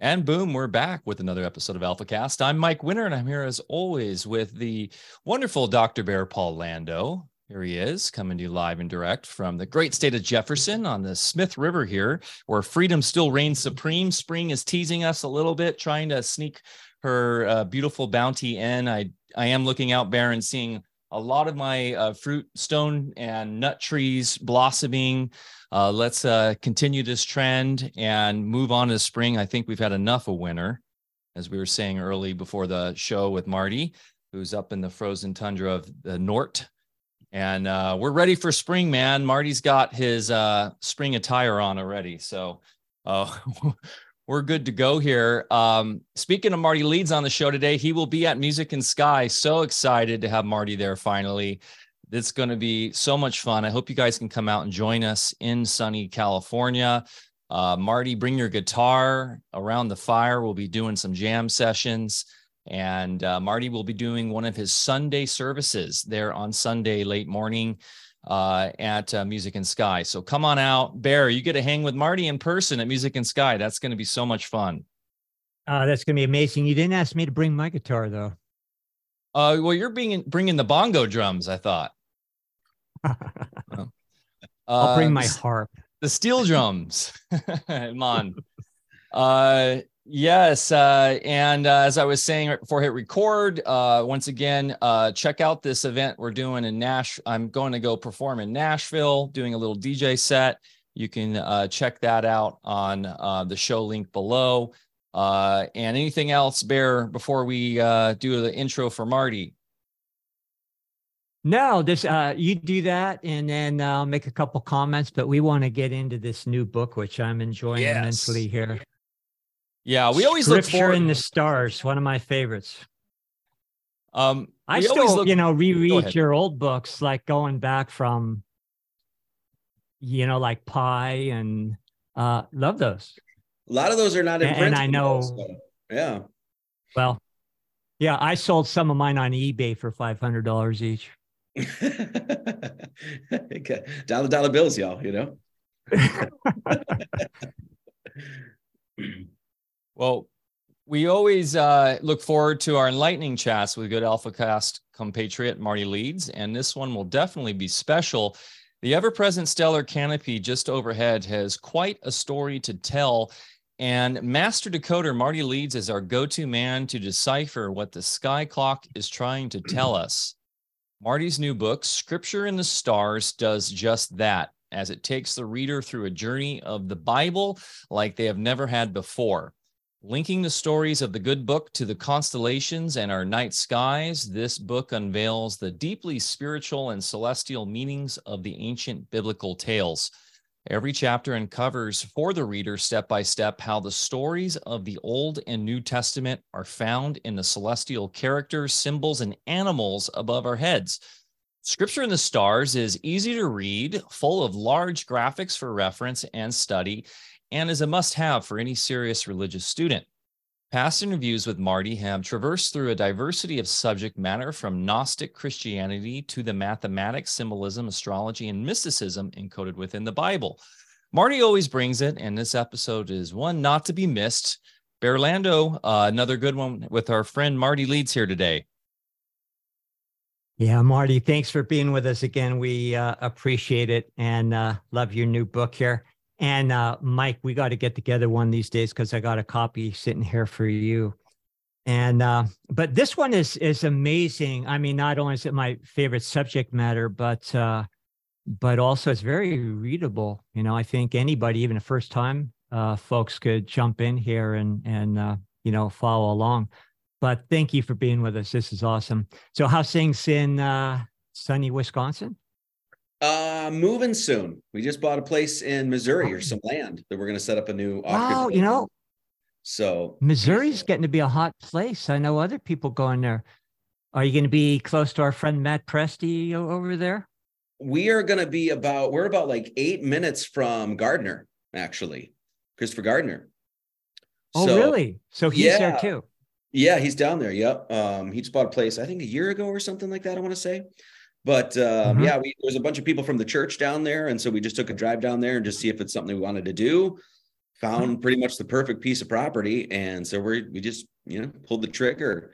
And boom, we're back with another episode of Alfacast. I'm Mike Winter, and I'm here as always with the wonderful Dr. Bear Paul Lando. Here he is, coming to you live and direct from the great state of Jefferson on the Smith River here, where freedom still reigns supreme. Spring is teasing us a little bit, trying to sneak her uh, beautiful bounty in. I I am looking out, Bear, and seeing a lot of my uh, fruit, stone, and nut trees blossoming. Uh, let's uh, continue this trend and move on to spring. I think we've had enough of winter, as we were saying early before the show with Marty, who's up in the frozen tundra of the Nort. And uh, we're ready for spring, man. Marty's got his uh, spring attire on already. So uh, we're good to go here. Um, speaking of Marty Leeds on the show today, he will be at Music and Sky. So excited to have Marty there finally. It's going to be so much fun. I hope you guys can come out and join us in sunny California. Uh, Marty, bring your guitar around the fire. We'll be doing some jam sessions. And uh, Marty will be doing one of his Sunday services there on Sunday late morning uh, at uh, Music and Sky. So come on out. Bear, you get to hang with Marty in person at Music and Sky. That's going to be so much fun. Uh, that's going to be amazing. You didn't ask me to bring my guitar, though. Uh, well, you're being, bringing the bongo drums, I thought. I'll bring my uh, harp. The steel drums. Come on. Uh, yes. Uh, and uh, as I was saying right before I hit record, uh, once again, uh, check out this event we're doing in Nash. I'm going to go perform in Nashville, doing a little DJ set. You can uh, check that out on uh, the show link below. Uh, and anything else, Bear, before we uh, do the intro for Marty? No, this uh, you do that, and then I'll make a couple comments. But we want to get into this new book, which I'm enjoying yes. immensely here. Yeah, we always Scripture look forward. in the Stars, one of my favorites. Um, I still, look... you know, reread your old books, like going back from, you know, like Pi and uh, love those. A lot of those are not in print. And I know, so, yeah. Well, yeah, I sold some of mine on eBay for five hundred dollars each. dollar dollar bills, y'all. You know. well, we always uh, look forward to our enlightening chats with good Alfacast compatriot Marty Leeds, and this one will definitely be special. The ever present stellar canopy just overhead has quite a story to tell. And Master Decoder Marty Leeds is our go to man to decipher what the sky clock is trying to tell us. Marty's new book, Scripture in the Stars, does just that, as it takes the reader through a journey of the Bible like they have never had before. Linking the stories of the good book to the constellations and our night skies, this book unveils the deeply spiritual and celestial meanings of the ancient biblical tales. Every chapter uncovers for the reader step by step how the stories of the Old and New Testament are found in the celestial characters, symbols, and animals above our heads. Scripture in the Stars is easy to read, full of large graphics for reference and study, and is a must have for any serious religious student. Past interviews with Marty have traversed through a diversity of subject matter from Gnostic Christianity to the mathematics, symbolism, astrology, and mysticism encoded within the Bible. Marty always brings it, and this episode is one not to be missed. Bearlando, uh, another good one with our friend Marty Leeds here today. Yeah, Marty, thanks for being with us again. We uh, appreciate it and uh, love your new book here. And uh, Mike, we got to get together one these days because I got a copy sitting here for you. And uh, but this one is is amazing. I mean, not only is it my favorite subject matter, but uh, but also it's very readable. You know, I think anybody, even a first time uh, folks, could jump in here and and uh, you know follow along. But thank you for being with us. This is awesome. So, how's things in uh, sunny Wisconsin? Uh, moving soon. We just bought a place in Missouri or some land that we're going to set up a new. Wow, you know. So Missouri's getting to be a hot place. I know other people going there. Are you going to be close to our friend Matt Presti over there? We are going to be about. We're about like eight minutes from Gardner, actually, Christopher Gardner. Oh, so, really? So he's yeah, there too. Yeah, he's down there. Yep. Um, he just bought a place, I think, a year ago or something like that. I want to say. But um, mm-hmm. yeah, we, there's a bunch of people from the church down there, and so we just took a drive down there and just see if it's something we wanted to do. found pretty much the perfect piece of property, and so we we just you know pulled the trigger.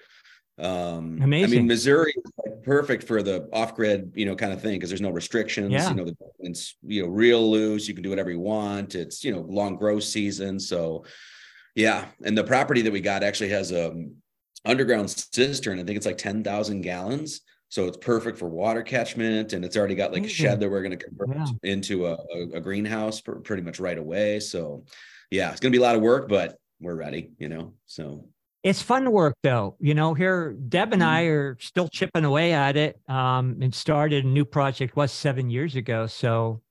Um, Amazing. I mean, Missouri is like perfect for the off-grid, you know, kind of thing because there's no restrictions. Yeah. You know, the it's you know real loose. You can do whatever you want. It's you know long growth season, so yeah. And the property that we got actually has a underground cistern. I think it's like ten thousand gallons. So it's perfect for water catchment, and it's already got like a shed that we're going to convert Yeah. into a, a, a greenhouse pr- pretty much right away. So, yeah, it's going to be a lot of work, but we're ready. You know, so It's fun work though. You know, here Deb and. I are still chipping away at it. Um, and started a new project was seven years ago. So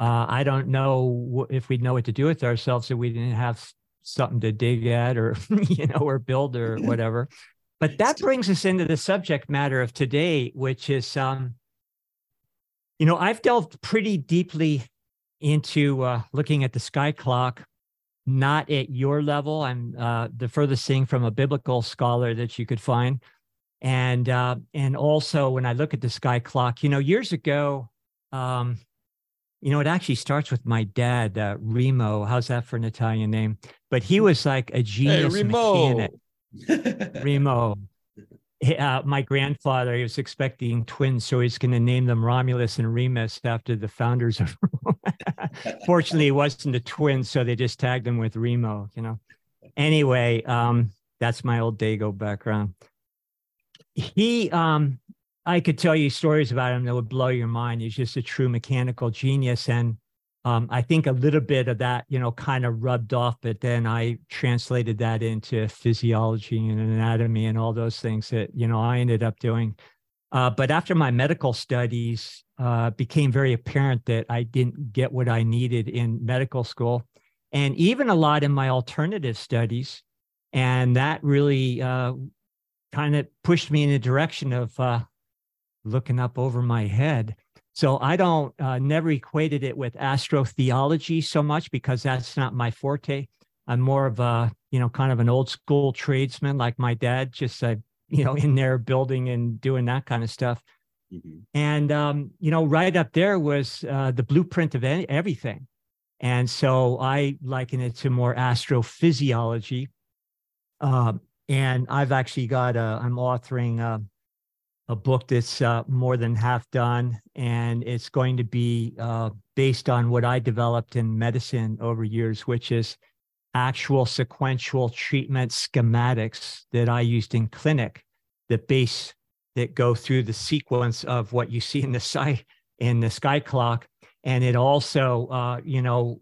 uh, I don't know if we'd know what to do with ourselves if we didn't have something to dig at or you know or build or whatever. But that brings us into the subject matter of today, which is um, you know, I've delved pretty deeply into uh, looking at the sky clock not at your level. I'm uh, the furthest thing from a biblical scholar that you could find, and uh, and also when I look at the sky clock, you know, years ago, um, you know, it actually starts with my dad, uh, Remo. How's that for an Italian name? But he was like a Hey, genius Remo. mechanic. Remo. He- Uh, my grandfather, he was expecting twins, so he's going to name them Romulus and Remus after the founders of Rome. Fortunately, it wasn't the twins, so they just tagged him with Remo, you know. Anyway, um, that's my old Dago background. He, um, I could tell you stories about him that would blow your mind. He's just a true mechanical genius. And um, I think a little bit of that, you know, kind of rubbed off, but then I translated that into physiology and anatomy and all those things that, you know, I ended up doing. Uh, but after my medical studies, uh, became very apparent that I didn't get what I needed in medical school, and even a lot in my alternative studies, and that really uh, kind of pushed me in the direction of uh, looking up over my head. So I don't uh, never equated it with astrotheology so much because that's not my forte. I'm more of a you know kind of an old school tradesman like my dad, just uh, you know in there building and doing that kind of stuff. Mhm. And um, you know, right up there was uh, the blueprint of any, everything. And so I liken it to more astrophysiology. Um, and I've actually got a, I'm authoring a, a book that's uh, more than half done, and it's going to be uh, based on what I developed in medicine over years, which is actual sequential treatment schematics that I used in clinic that base that go through the sequence of what you see in the sky in the sky clock. And it also uh, you know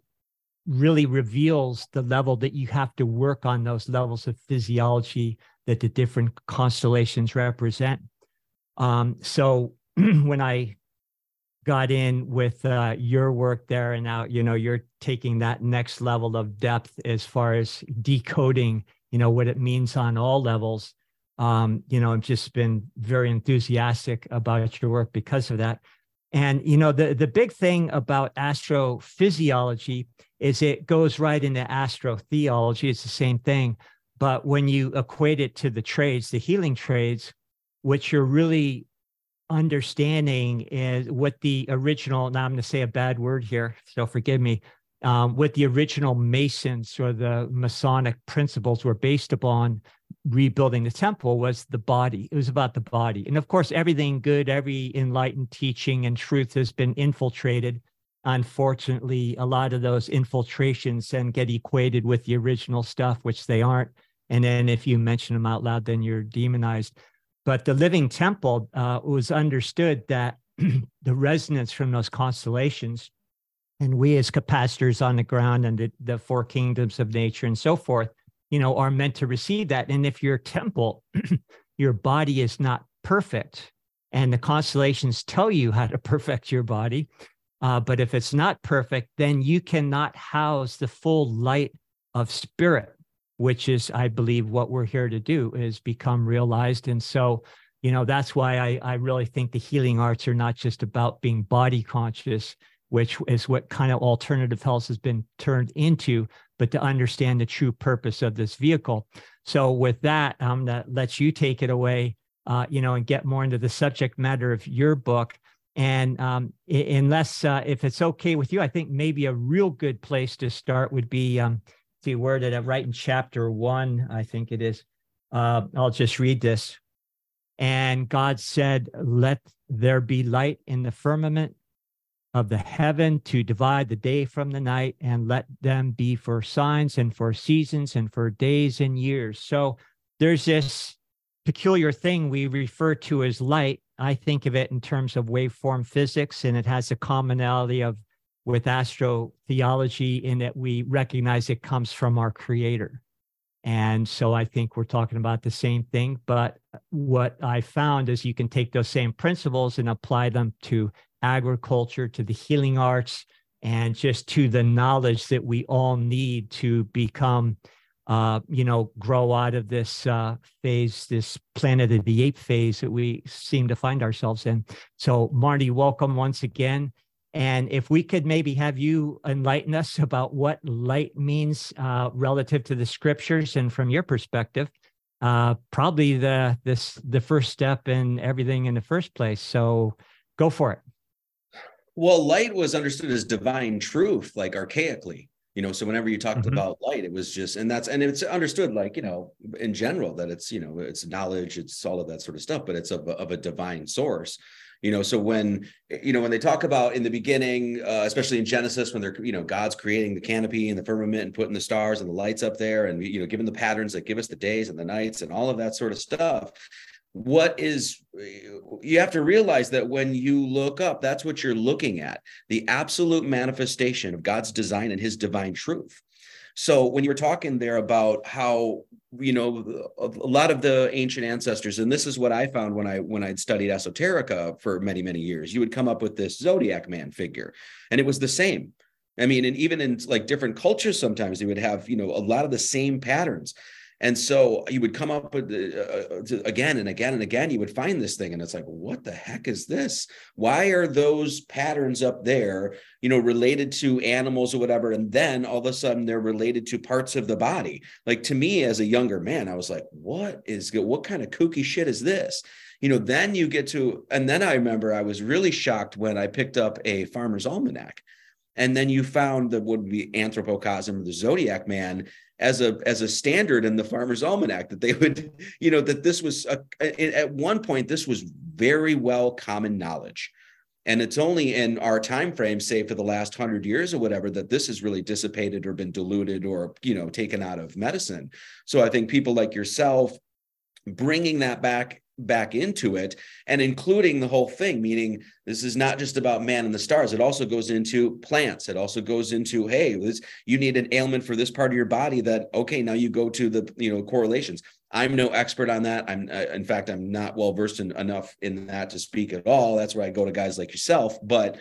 really reveals the level that you have to work on those levels of physiology that the different constellations represent um, so when i got in with uh, your work there and now you know you're taking that next level of depth as far as decoding you know what it means on all levels um, you know, I've just been very enthusiastic about your work because of that. And you know, the the big thing about astrophysiology is it goes right into astrotheology. It's the same thing, but when you equate it to the trades, the healing trades, what you're really understanding is what the original. Now I'm going to say a bad word here, so forgive me. Um, what the original Masons or the Masonic principles were based upon rebuilding the temple was the body. It was about the body. And of course, everything good, every enlightened teaching and truth has been infiltrated. Unfortunately, a lot of those infiltrations then get equated with the original stuff, which they aren't. And then if you mention them out loud, then you're demonized. But the living temple uh, was understood that the resonance from those constellations, and we as capacitors on the ground and the, the four kingdoms of nature and so forth, you know, are meant to receive that. And if your temple, your body is not perfect, and the constellations tell you how to perfect your body, uh, but if it's not perfect, then you cannot house the full light of spirit, which is, I believe, what we're here to do is become realized. And so, you know, that's why I, I really think the healing arts are not just about being body conscious, which is what kind of alternative health has been turned into, but to understand the true purpose of this vehicle. So with that, I'm um, that lets you take it away, uh, you know, and get more into the subject matter of your book. And um, unless, uh, if it's okay with you, I think maybe a real good place to start would be, um, see, where did I write in chapter one? I think it is. Uh, I'll just read this. And God said, Let there be light in the firmament of the heaven to divide the day from the night, and let them be for signs and for seasons and for days and years. So there's this peculiar thing we refer to as light. I think of it in terms of waveform physics, and it has a commonality of with astrotheology in that we recognize it comes from our creator. And so I think we're talking about the same thing. But what I found is you can take those same principles and apply them to agriculture, to the healing arts, and just to the knowledge that we all need to become uh, you know, grow out of this uh, phase, this planet of the ape phase that we seem to find ourselves in. So, Marty, welcome once again. And if we could maybe have you enlighten us about what light means uh, relative to the scriptures and from your perspective, uh, probably the this the first step in everything in the first place. So, go for it. Well, light was understood as divine truth, like archaically you know so whenever you talked mm-hmm. about light it was just and that's and it's understood like you know in general that it's you know it's knowledge it's all of that sort of stuff but it's of, of a divine source you know so when you know when they talk about in the beginning uh, especially in genesis when they're you know god's creating the canopy and the firmament and putting the stars and the lights up there and you know given the patterns that give us the days and the nights and all of that sort of stuff what is you have to realize that when you look up that's what you're looking at the absolute manifestation of god's design and his divine truth so when you were talking there about how you know a lot of the ancient ancestors and this is what i found when i when i'd studied esoterica for many many years you would come up with this zodiac man figure and it was the same. I mean and even in like different cultures sometimes they would have you know a lot of the same patterns and so you would come up with uh, uh again and again and again, you would find this thing, and it's like, what the heck is this? Why are those patterns up there, you know, related to animals or whatever? And then all of a sudden they're related to parts of the body. Like to me, as a younger man, I was like, what is good? what kind of kooky shit is this? You know, then you get to, and then I remember I was really shocked when I picked up a farmer's almanac and then you found the would be anthropocosm or the zodiac man as a as a standard in the farmer's almanac that they would you know that this was a, at one point this was very well common knowledge. And it's only in our time frame say for the last 100 years or whatever that this has really dissipated or been diluted or you know taken out of medicine. So i think people like yourself bringing that back back into it and including the whole thing meaning this is not just about man and the stars. It also goes into plants. It also goes into hey this you need an ailment for this part of your body that okay now you go to the you know correlations. I'm no expert on that. I'm uh, in fact i'm not well versed in, enough in that to speak at all. That's where i go to guys like yourself. But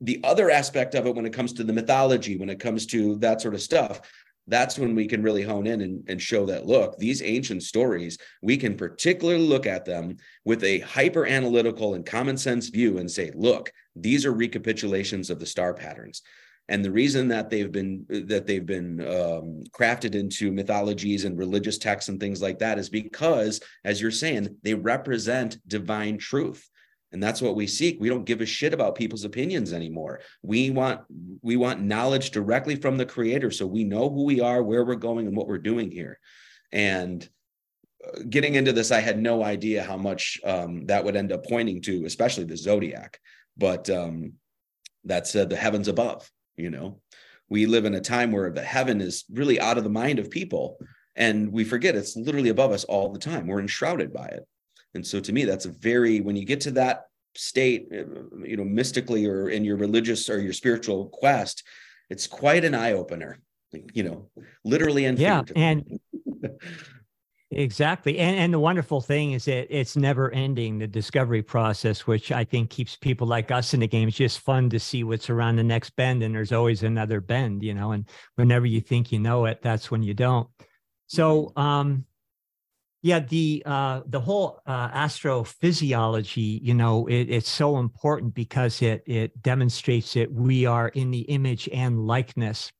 the other aspect of it when it comes to the mythology when it comes to that sort of stuff that's when we can really hone in and, and, show that look these ancient stories we can particularly look at them with a hyper analytical and common sense view and say look these are recapitulations of the star patterns. And the reason that they've been that they've been um, crafted into mythologies and religious texts and things like that is because as you're saying they represent divine truth and that's what we seek. We don't give a shit about people's opinions anymore. We want we want knowledge directly from the creator so we know who we are where we're going and what we're doing here. And uh, getting into this i had no idea how much um, that would end up pointing to especially the zodiac. But um, that's uh, the heavens above you know? We live in a time where the heaven is really out of the mind of people and we forget it's literally above us all the time. We're enshrouded by it and so to me, that's a very, when you get to that state, uh, you know, mystically or in your religious or your spiritual quest, it's quite an eye opener, you know, literally and yeah. And exactly. And, and the wonderful thing is that it's never ending the discovery process, which I think keeps people like us in the game. It's just fun to see what's around the next bend. And there's always another bend, you know, and whenever you think you know it, that's when you don't. So, um, yeah the uh the whole uh astrophysiology you know it, it's so important because it it demonstrates that we are in the image and likeness.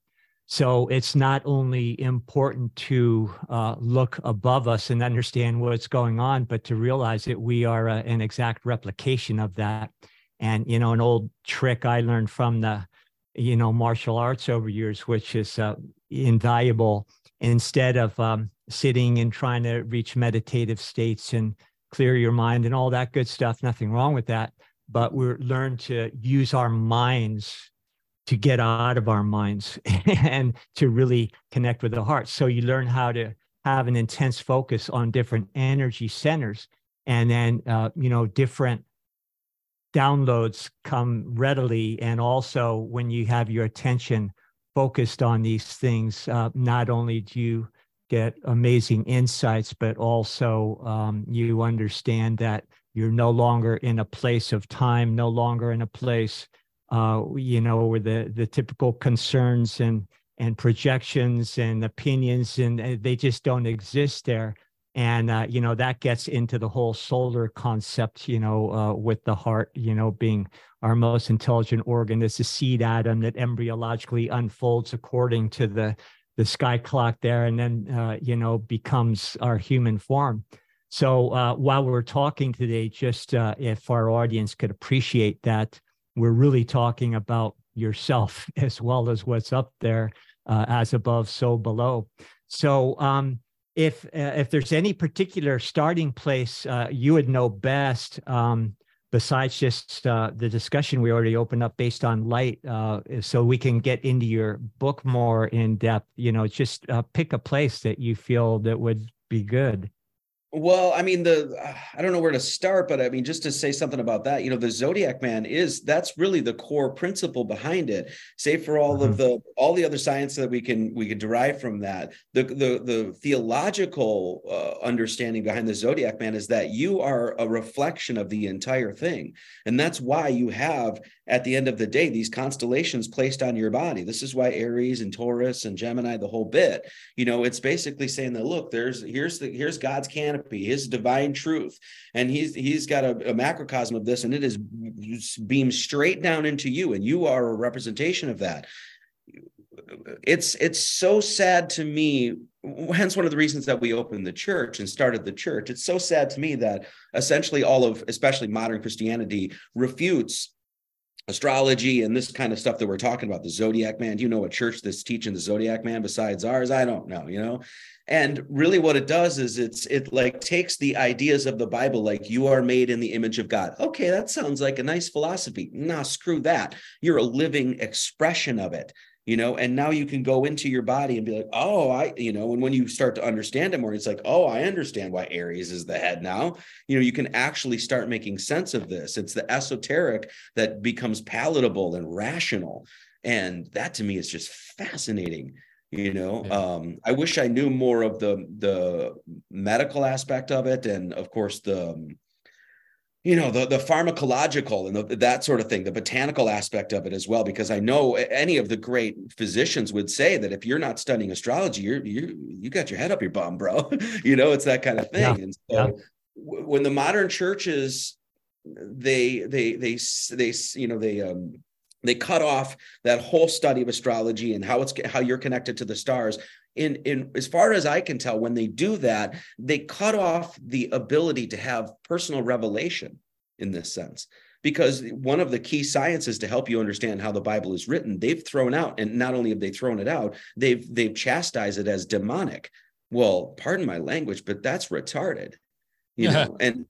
So it's not only important to uh, look above us and understand what's going on but to realize that we are a, an exact replication of that. And, you know, an old trick I learned from the, you know, martial arts over years, which is uh, Instead of um, sitting and trying to reach meditative states and clear your mind and all that good stuff, nothing wrong with that. But we learn to use our minds to get out of our minds and to really connect with the heart. So you learn how to have an intense focus on different energy centers and then uh, you know different downloads come readily and also when you have your attention focused on these things uh, not only do you get amazing insights but also um, you understand that you're no longer in a place of time no longer in a place uh, you know where the the typical concerns and and projections and opinions and uh, they just don't exist there and uh, you know that gets into the whole solar concept you know uh, with the heart you know being our most intelligent organ is the seed atom that embryologically unfolds according to the the sky clock there and then uh, you know becomes our human form. So uh, while we're talking today just uh, if our audience could appreciate that we're really talking about yourself as well as what's up there uh, as above so below. So um, if uh, if there's any particular starting place uh, you would know best um, besides just uh, the discussion we already opened up based on light uh, so we can get into your book more in depth. You know just uh, pick a place that you feel that would be good well, I mean, the I don't know where to start, but I mean, just to say something about that, you know, the Zodiac Man is that's really the core principle behind it. Save for all mm-hmm. of the all the other science that we can we could derive from that. The the the theological uh, understanding behind the Zodiac Man is that you are a reflection of the entire thing, and that's why you have at the end of the day these constellations placed on your body. This is why Aries and Taurus and Gemini, the whole bit. You know, it's basically saying that look, there's here's the here's God's canopy canopy, his divine truth. And he's he's got a, a macrocosm of this, and it is beamed straight down into you, and you are a representation of that. It's it's so sad to me hence one of the reasons that we opened the church and started the church it's so sad to me that essentially all of especially modern christianity refutes astrology and this kind of stuff that we're talking about the zodiac man do you know a church that's teaching the zodiac man besides ours i don't know you know and really what it does is it's it like takes the ideas of the bible like you are made in the image of god. Okay that sounds like a nice philosophy. Nah screw that. You're a living expression of it you know? And now you can go into your body and be like oh i you know? And when you start to understand it more it's like oh i understand why aries is the head now. You know you can actually start making sense of this. It's the esoteric that becomes palatable and rational. And that to me is just fascinating you know yeah. um, i wish i knew more of the the medical aspect of it and of course the um, you know the the pharmacological and the, that sort of thing the botanical aspect of it as well because i know any of the great physicians would say that if you're not studying astrology you're you you got your head up your bum bro you know it's that kind of thing yeah. and so yeah. when the modern churches they they they they you know they um they cut off that whole study of astrology and how it's how you're connected to the stars. In in as far as i can tell when they do that they cut off the ability to have personal revelation in this sense. Because one of the key sciences to help you understand how the bible is written they've thrown out and not only have they thrown it out they've they've chastised it as demonic. Well pardon my language but that's retarded you know? And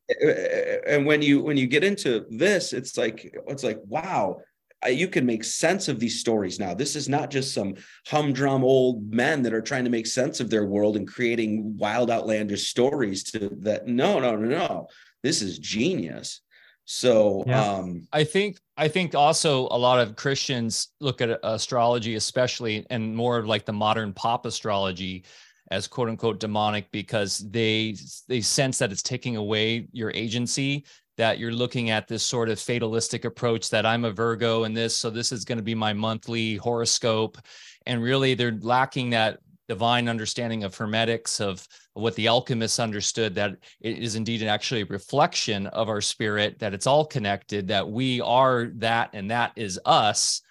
and when you when you get into this it's like it's like wow you can make sense of these stories now. This is not just some humdrum old men that are trying to make sense of their world and creating wild, outlandish stories to that. No, no, no, no. This is genius. So yeah. um, I think I think also a lot of Christians look at astrology, especially and more like the modern pop astrology, as quote unquote demonic because they they sense that it's taking away your agency that you're looking at this sort of fatalistic approach that I'm a Virgo and this, so this is going to be my monthly horoscope. And really, they're lacking that divine understanding of hermetics of, what the alchemists understood that it is indeed actually a reflection of our spirit that it's all connected that we are that and that is us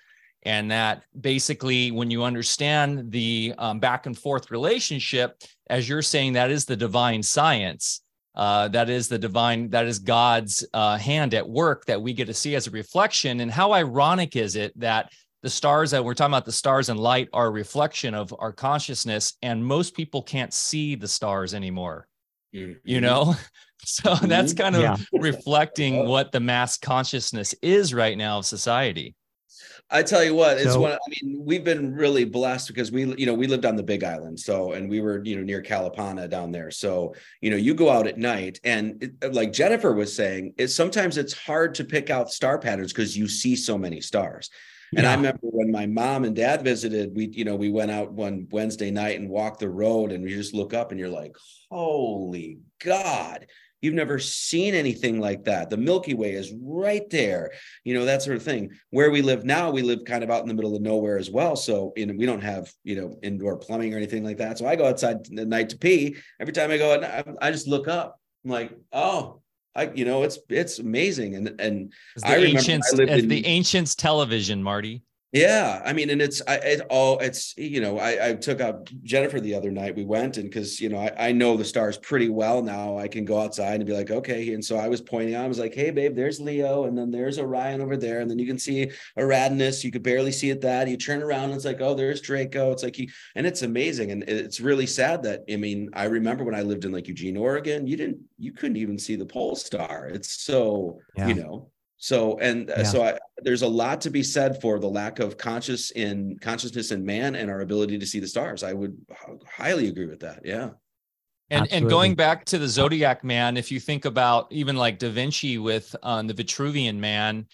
and that basically when you understand the um, back and forth relationship as you're saying that is the divine science Uh, that is the divine, that is God's uh, hand at work that we get to see as a reflection. And how ironic is it that the stars that we're talking about, the stars and light, are a reflection of our consciousness, and most people can't see the stars anymore. Mm-hmm. You know, so mm-hmm. that's kind of yeah. reflecting what the mass consciousness is right now of society. I tell you what, it's so, one. I mean, we've been really blessed because we, you know, we lived on the Big Island, so and we were, you know, near Kalapana down there. So, you know, you go out at night, and it, uh, like Jennifer was saying, it's sometimes it's hard to pick out star patterns because you see so many stars. And yeah. I remember when my mom and dad visited, we, you know, we went out one Wednesday night and walked the road, and we just look up, and you're like, "Holy God!" You've never seen anything like that. The Milky Way is right there, you know, that sort of thing. Where we live now, we live kind of out in the middle of nowhere as well. So, you know, we don't have, you know, indoor plumbing or anything like that. So I go outside at night to pee. Every time I go, I just look up. I'm like, oh, I, you know, it's it's amazing. And and I remember ancients, I lived in, the ancients television, Marty. Yeah, I mean, and it's I it all it's you know I, I took out Jennifer the other night. We went and because you know I, I know the stars pretty well now. I can go outside and be like, okay. And so I was pointing out. I was like, hey, babe, there's Leo, and then there's Orion over there, and then you can see Eridanus. You could barely see it. That you turn around, and it's like, oh, there's Draco. It's like you, and it's amazing, and it's really sad that I mean I remember when I lived in like Eugene, Oregon, you didn't you couldn't even see the pole star. It's so yeah. you know so and uh, yeah. so I, there's a lot to be said for the lack of conscious in consciousness in man and our ability to see the stars. I would highly agree with that. Yeah. And and going back to the zodiac man, if you think about even like Da Vinci with um, the Vitruvian man,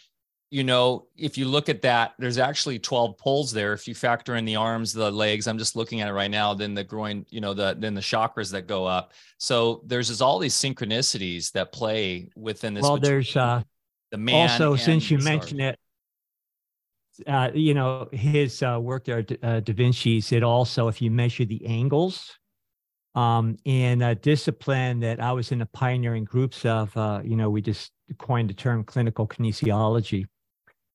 you know, if you look at that, there's actually 12 poles there. If you factor in the arms, the legs, I'm just looking at it right now, then the groin, you know, the then the chakras that go up. So there's just all these synchronicities that play within this. Well, there's uh the man. Also, since you mentioned it, uh, you know his uh, work there, uh, Da Vinci's. It also, if you measure the angles, um, in a discipline that I was in the pioneering groups of, uh, you know, we just coined the term clinical kinesiology,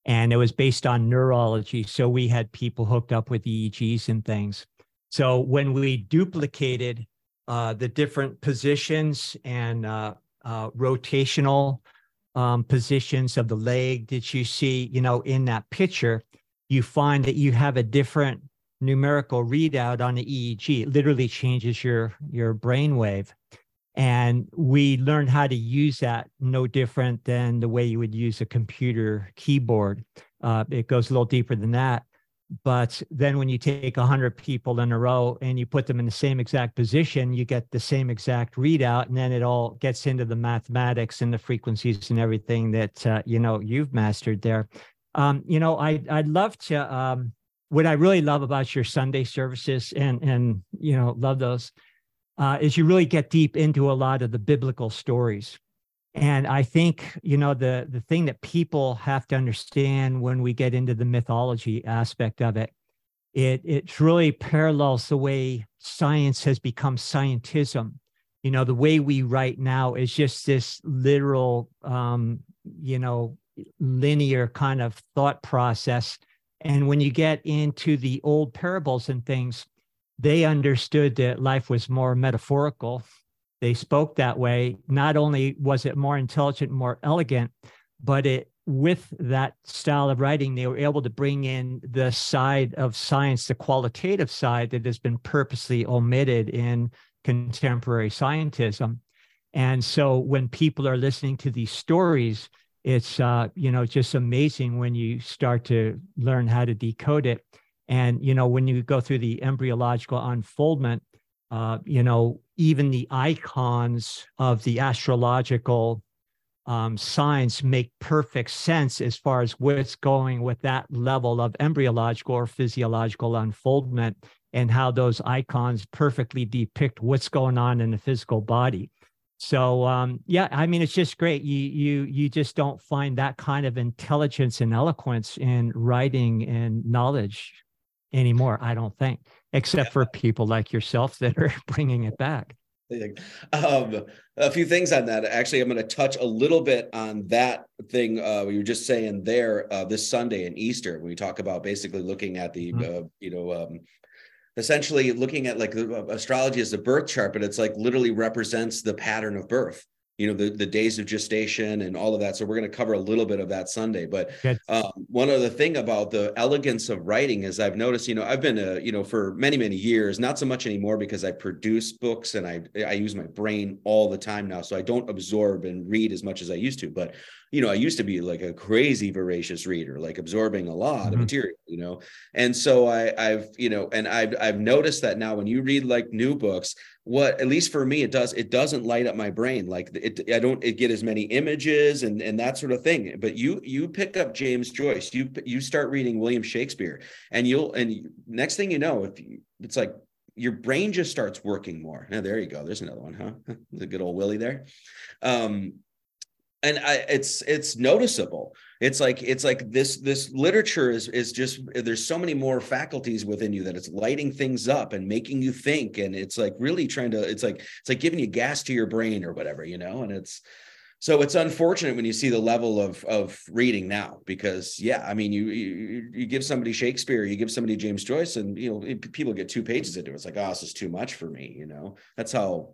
and it was based on neurology. So we had people hooked up with EEGs and things. So when we duplicated uh, the different positions and uh, uh, rotational um, positions of the leg that you see, you know, in that picture, you find that you have a different numerical readout on the EEG. It literally changes your your brainwave. And we learned how to use that no different than the way you would use a computer keyboard. Uh, it goes a little deeper than that. But then when you take 100 people in a row and you put them in the same exact position, you get the same exact readout. And then it all gets into the mathematics and the frequencies and everything that, uh, you know, you've mastered there. Um, you know, I, I'd love to, um, what I really love about your Sunday services and, and, you know, love those uh, is you really get deep into a lot of the biblical stories. And I think, you know, the the thing that people have to understand when we get into the mythology aspect of it, it it really parallels the way science has become scientism. You know, the way we write now is just this literal, um, you know, linear kind of thought process. And when you get into the old parables and things, they understood that life was more metaphorical they spoke that way. Not only was it more intelligent, more elegant, but it with that style of writing, they were able to bring in the side of science, the qualitative side that has been purposely omitted in contemporary scientism. And so when people are listening to these stories, it's uh, you know just amazing when you start to learn how to decode it. And you know when you go through the embryological unfoldment, uh, you know, even the icons of the astrological um, signs make perfect sense as far as what's going with that level of embryological or physiological unfoldment and how those icons perfectly depict what's going on in the physical body. So um, yeah, I mean it's just great. You you you just don't find that kind of intelligence and eloquence in writing and knowledge anymore. I don't think except for people like yourself that are bringing it back. Um, a few things on that. Actually, I'm going to touch a little bit on that thing uh, we were just saying there uh, this Sunday and Easter. We talk about basically looking at the, mm-hmm. uh, you know, um, essentially looking at like astrology as a birth chart, but it's like literally represents the pattern of birth you know the, the days of gestation and all of that so we're going to cover a little bit of that sunday but um, one other thing about the elegance of writing is i've noticed you know i've been a you know for many many years not so much anymore because i produce books and i i use my brain all the time now so i don't absorb and read as much as i used to but you know, I used to be like a crazy voracious reader, like absorbing a lot mm-hmm. of material, you know. And so I, I've, you know, and I've I've noticed that now when you read like new books, what at least for me it does it doesn't light up my brain like it I don't get as many images and and that sort of thing. But you you pick up James Joyce, you you start reading William Shakespeare, and you'll and next thing you know, if you, it's like your brain just starts working more. Yeah, there you go. There's another one, huh? the good old Willie there. Um, and I, it's it's noticeable it's like it's like this this literature is is just there's so many more faculties within you that it's lighting things up and making you think. And it's like really trying to it's like it's like giving you gas to your brain or whatever you know? And it's so it's unfortunate when you see the level of of reading now because yeah i mean you you, you give somebody shakespeare you give somebody james joyce and you know people get two pages into it. It's like oh this is too much for me you know? That's how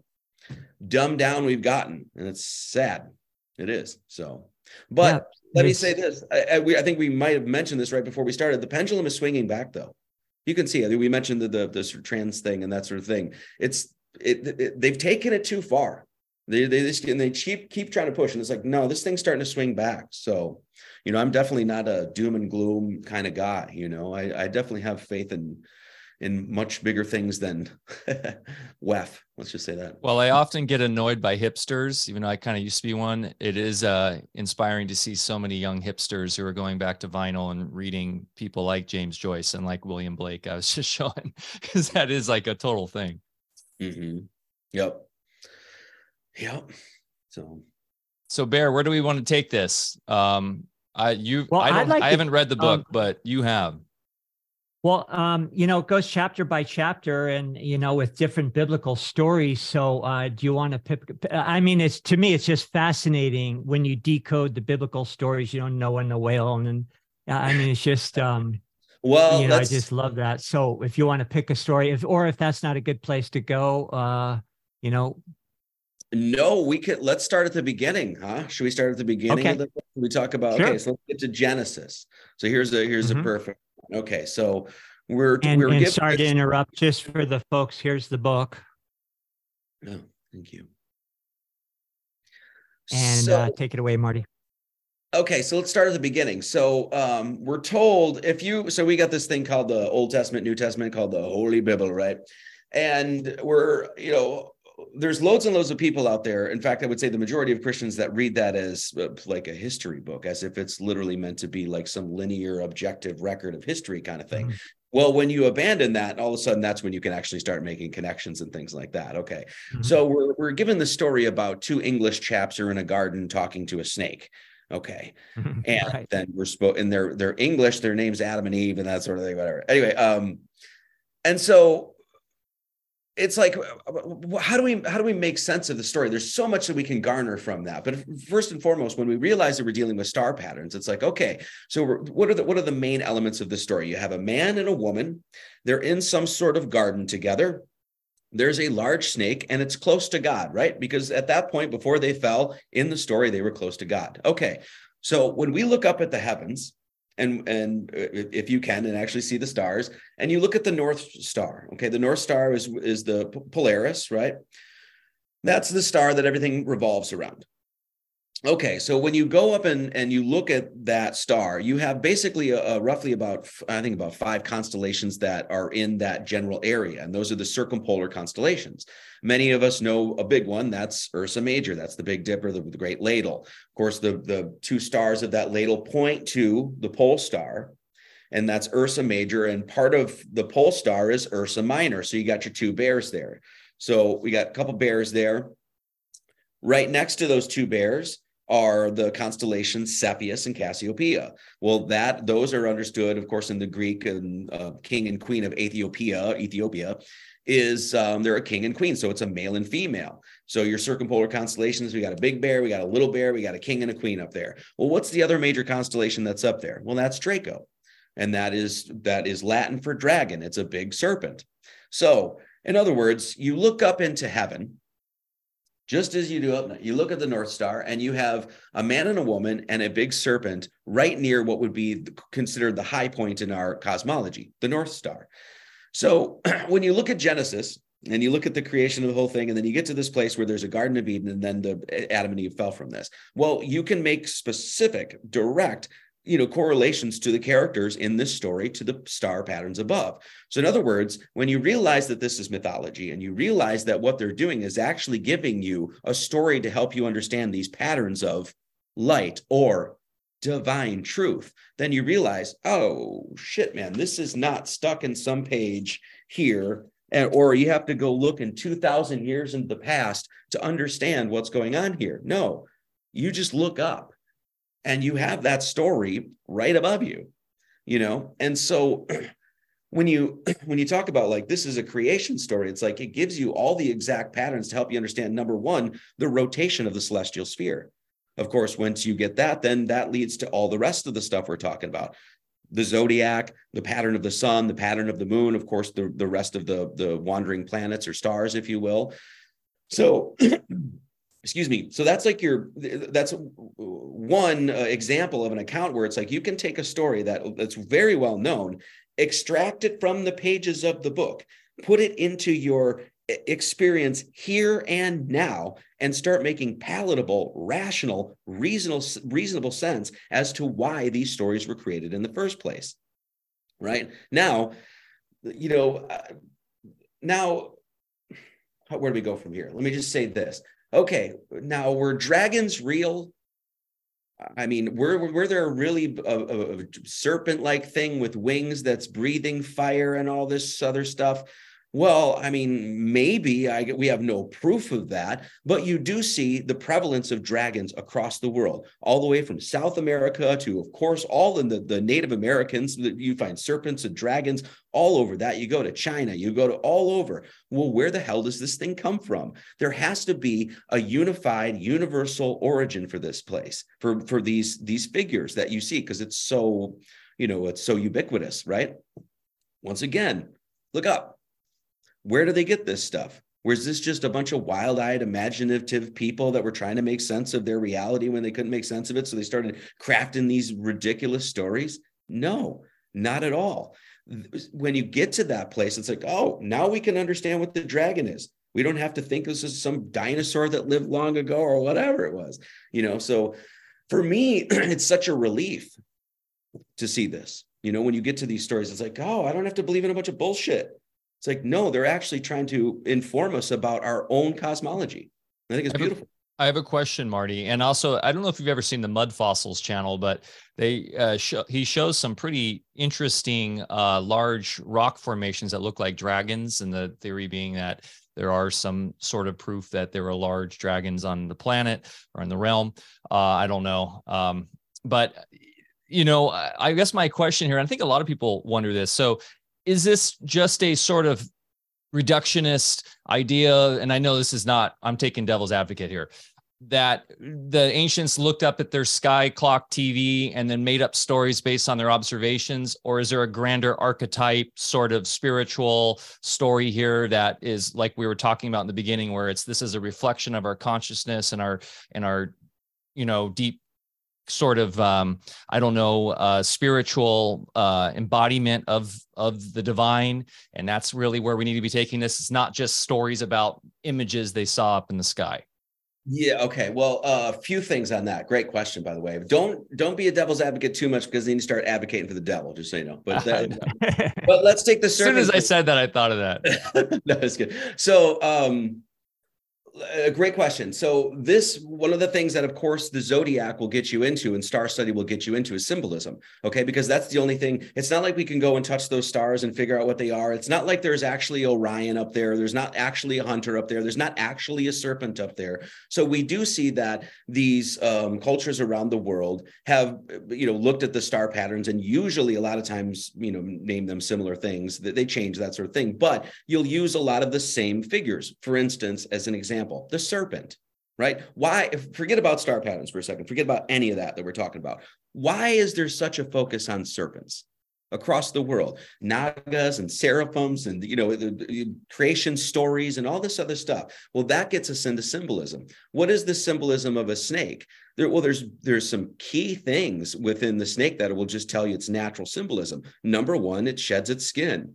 dumbed down we've gotten. And it's sad. It is. So, but let me say this. I, I, we, I, think we might have mentioned this right before we started. The pendulum is swinging back, though. You can see. I think we mentioned the the, the trans thing and that sort of thing. It's it, it they've taken it too far. They they just and they keep keep trying to push, and it's like no, this thing's starting to swing back. So, you know, I'm definitely not a doom and gloom kind of guy. You know, I I definitely have faith in in much bigger things than WEF. Let's just say that. Well, I often get annoyed by hipsters, even though I kind of used to be one. It is uh, inspiring to see so many young hipsters who are going back to vinyl and reading people like James Joyce and like William Blake. I was just showing because that is like a total thing. Mm-hmm. Yep. Yep. So, so Bear, where do we want to take this? Um, I you well, I don't like I haven't read the book, um, but you have. Well, um, you know, it goes chapter by chapter, and you know, with different biblical stories. So, uh, do you want to pick? I mean, it's to me, it's just fascinating when you decode the biblical stories. You know, Noah and the whale, and then I mean, it's just, um, well, you know, I just love that. So, if you want to pick a story, if or if that's not a good place to go, uh, you know, no, we could. Let's start at the beginning, huh? Should we start at the beginning? Okay. We talk about sure. okay. So let's get to Genesis. So here's a here's mm-hmm. a perfect Okay, so we're and, we're and sorry to interrupt. Just for the folks, here's the book. No, oh, thank you. And so, uh, take it away, Marty. Okay, so let's start at the beginning. So um, we're told if you so we got this thing called the Old Testament, New Testament called the Holy Bible, right? And we're you know there's loads and loads of people out there. In fact, I would say the majority of Christians that read that as uh, like a history book, as if it's literally meant to be like some linear, objective record of history kind of thing. Mm-hmm. Well, when you abandon that, all of a sudden that's when you can actually start making connections and things like that. Okay. Mm-hmm. So we're, we're given the story about two English chaps are in a garden talking to a snake. Okay. Mm-hmm. And right. then we're spoke and they're they're English, their name's Adam and Eve and that sort of thing, whatever. Anyway, um, and so it's like how do we how do we make sense of the story? There's so much that we can garner from that. But first and foremost when we realize that we're dealing with star patterns it's like okay so what are the what are the main elements of the story? You have a man and a woman. They're in some sort of garden together. There's a large snake and it's close to god right? Because at that point before they fell in the story they were close to god. Okay so when we look up at the heavens and and uh, if you can and actually see the stars and you look at the north star okay? The north star is is the polaris right? That's the star that everything revolves around Okay, so when you go up and, and you look at that star, you have basically a, a, roughly about I think about five constellations that are in that general area, and those are the circumpolar constellations. Many of us know a big one that's Ursa Major, that's the Big Dipper, the, the Great Ladle. Of course, the the two stars of that ladle point to the pole star, and that's Ursa Major, and part of the pole star is Ursa Minor. So you got your two bears there. So we got a couple bears there. Right next to those two bears are the constellations Cepheus and Cassiopeia. Well, that those are understood, of course, in the Greek and uh, king and queen of Ethiopia. Ethiopia is um, they're a king and queen, so it's a male and female. So your circumpolar constellations, we got a big bear, we got a little bear, we got a king and a queen up there. Well, what's the other major constellation that's up there? Well, that's Draco. and that is that is Latin for dragon. It's a big serpent. So, in other words, you look up into heaven, just as you do up, you look at the North Star, and you have a man and a woman and a big serpent right near what would be considered the high point in our cosmology, the North Star. So, when you look at Genesis, and you look at the creation of the whole thing and then you get to this place where there's a garden of eden and then the adam and eve fell from this well you can make specific direct you know correlations to the characters in this story to the star patterns above. So in other words when you realize that this is mythology and you realize that what they're doing is actually giving you a story to help you understand these patterns of light or divine truth then you realize oh shit man this is not stuck in some page here. And, or you have to go look in 2000 years into the past to understand what's going on here. No you just look up and you have that story right above you you know? And so when you when you talk about like this is a creation story it's like it gives you all the exact patterns to help you understand number one the rotation of the celestial sphere. Of course once you get that then that leads to all the rest of the stuff we're talking about. The zodiac the pattern of the sun the pattern of the moon of course the, the rest of the the wandering planets or stars if you will. So excuse me. So that's like your that's one uh, example of an account where it's like you can take a story that that's very well known extract it from the pages of the book put it into your experience here and now and start making palatable rational reasonable reasonable sense as to why these stories were created in the first place. Right? Now you know uh, now where do we go from here? Let me just say this okay, now were dragons real? I mean, were were there really a, a, a serpent-like thing with wings that's breathing fire and all this other stuff? Well, I mean, maybe I, we have no proof of that, but you do see the prevalence of dragons across the world, all the way from South America to, of course, all in the, the Native Americans. You find serpents and dragons all over that. You go to China, you go to all over. Well, where the hell does this thing come from? There has to be a unified, universal origin for this place, for, for these, these figures that you see, because it's so, you know, it's so ubiquitous, right? Once again, look up where do they get this stuff? Was this just a bunch of wild eyed, imaginative people that were trying to make sense of their reality when they couldn't make sense of it? So they started crafting these ridiculous stories? No, not at all. When you get to that place, it's like, oh, now we can understand what the dragon is. We don't have to think this is some dinosaur that lived long ago or whatever it was, you know. So for me, it's such a relief to see this. You know, when you get to these stories, it's like, oh, I don't have to believe in a bunch of bullshit. It's like, no, they're actually trying to inform us about our own cosmology. I think it's beautiful. I have a question, Marty, and also I don't know if you've ever seen the Mud Fossils channel, but they uh, show, he shows some pretty interesting uh, large rock formations that look like dragons, and the theory being that there are some sort of proof that there are large dragons on the planet or in the realm. Uh, I don't know, um, but you know, I guess my question here, I think a lot of people wonder this. So is this just a sort of reductionist idea? And I know this is not, I'm taking devil's advocate here, that the ancients looked up at their sky clock TV and then made up stories based on their observations? Or is there a grander archetype, sort of spiritual story here that is like we were talking about in the beginning, where it's this is a reflection of our consciousness and our and our you know deep sort of um, I don't know uh, spiritual uh, embodiment of of the divine, and that's really where we need to be taking this. It's not just stories about images they saw up in the sky. Yeah. Okay. Well, a uh, few things on that. Great question, by the way. Don't don't be a devil's advocate too much because then you start advocating for the devil. Just so you know. But that, but let's take the. As soon as I said that, I thought of that. no, that's good. So, um, a great question. So this one of the things that of course the zodiac will get you into and star study will get you into is symbolism. Okay? Because that's the only thing. It's not like we can go and touch those stars and figure out what they are. It's not like there's actually Orion up there. There's not actually a hunter up there. There's not actually a serpent up there. So we do see that these um, cultures around the world have you know looked at the star patterns and usually a lot of times you know name them similar things they change that sort of thing. But you'll use a lot of the same figures. For instance, as an example example, the serpent, right? Why, forget about star patterns for a second, forget about any of that that we're talking about. Why is there such a focus on serpents? across the world nagas and seraphims and you know the, the creation stories and all this other stuff well that gets us into symbolism what is the symbolism of a snake there well there's there's some key things within the snake that will just tell you its natural symbolism number one it sheds its skin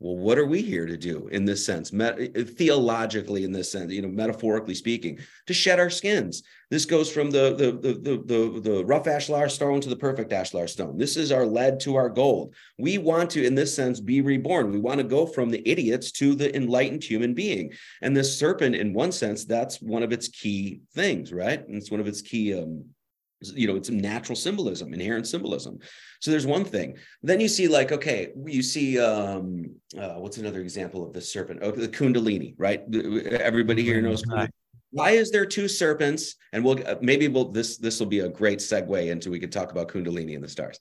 well what are we here to do in this sense? Met- theologically in this sense you know metaphorically speaking to shed our skins. This goes from the the the the, the, the rough ashlar stone to the perfect ashlar stone. This is our lead to our gold. We want to in this sense be reborn. We want to go from the idiots to the enlightened human being. And this serpent in one sense that's one of its key things right? And it's one of its key um you know it's a natural symbolism inherent symbolism. So there's one thing. Then you see like okay you see um uh, what's another example of the serpent? Oh the kundalini right? Everybody here knows right. why is there two serpents? And we'll uh, maybe we'll this this will be a great segue into we could talk about kundalini and the stars.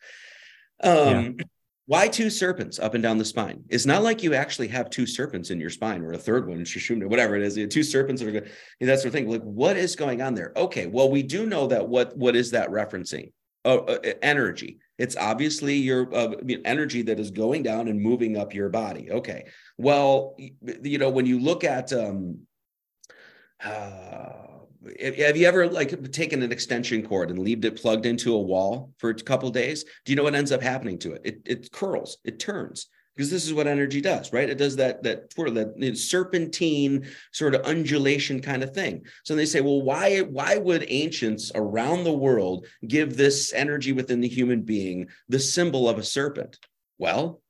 Um yeah. Why two serpents up and down the spine? It's not like you actually have two serpents in your spine or a third one, Sushumna, whatever it is. Two serpents are. That sort of thing. Like, what is going on there? Okay, well, we do know that what what is that referencing? Oh, uh, uh energy. It's obviously your uh, energy that is going down and moving up your body. Okay. Well, you know, when you look at um, uh, have you ever like taken an extension cord and leaved it plugged into a wall for a couple days? Do you know what ends up happening to it? It, it curls it turns because this is what energy does right? It does that that twirl that serpentine sort of undulation kind of thing. So they say well why why would ancients around the world give this energy within the human being the symbol of a serpent? Well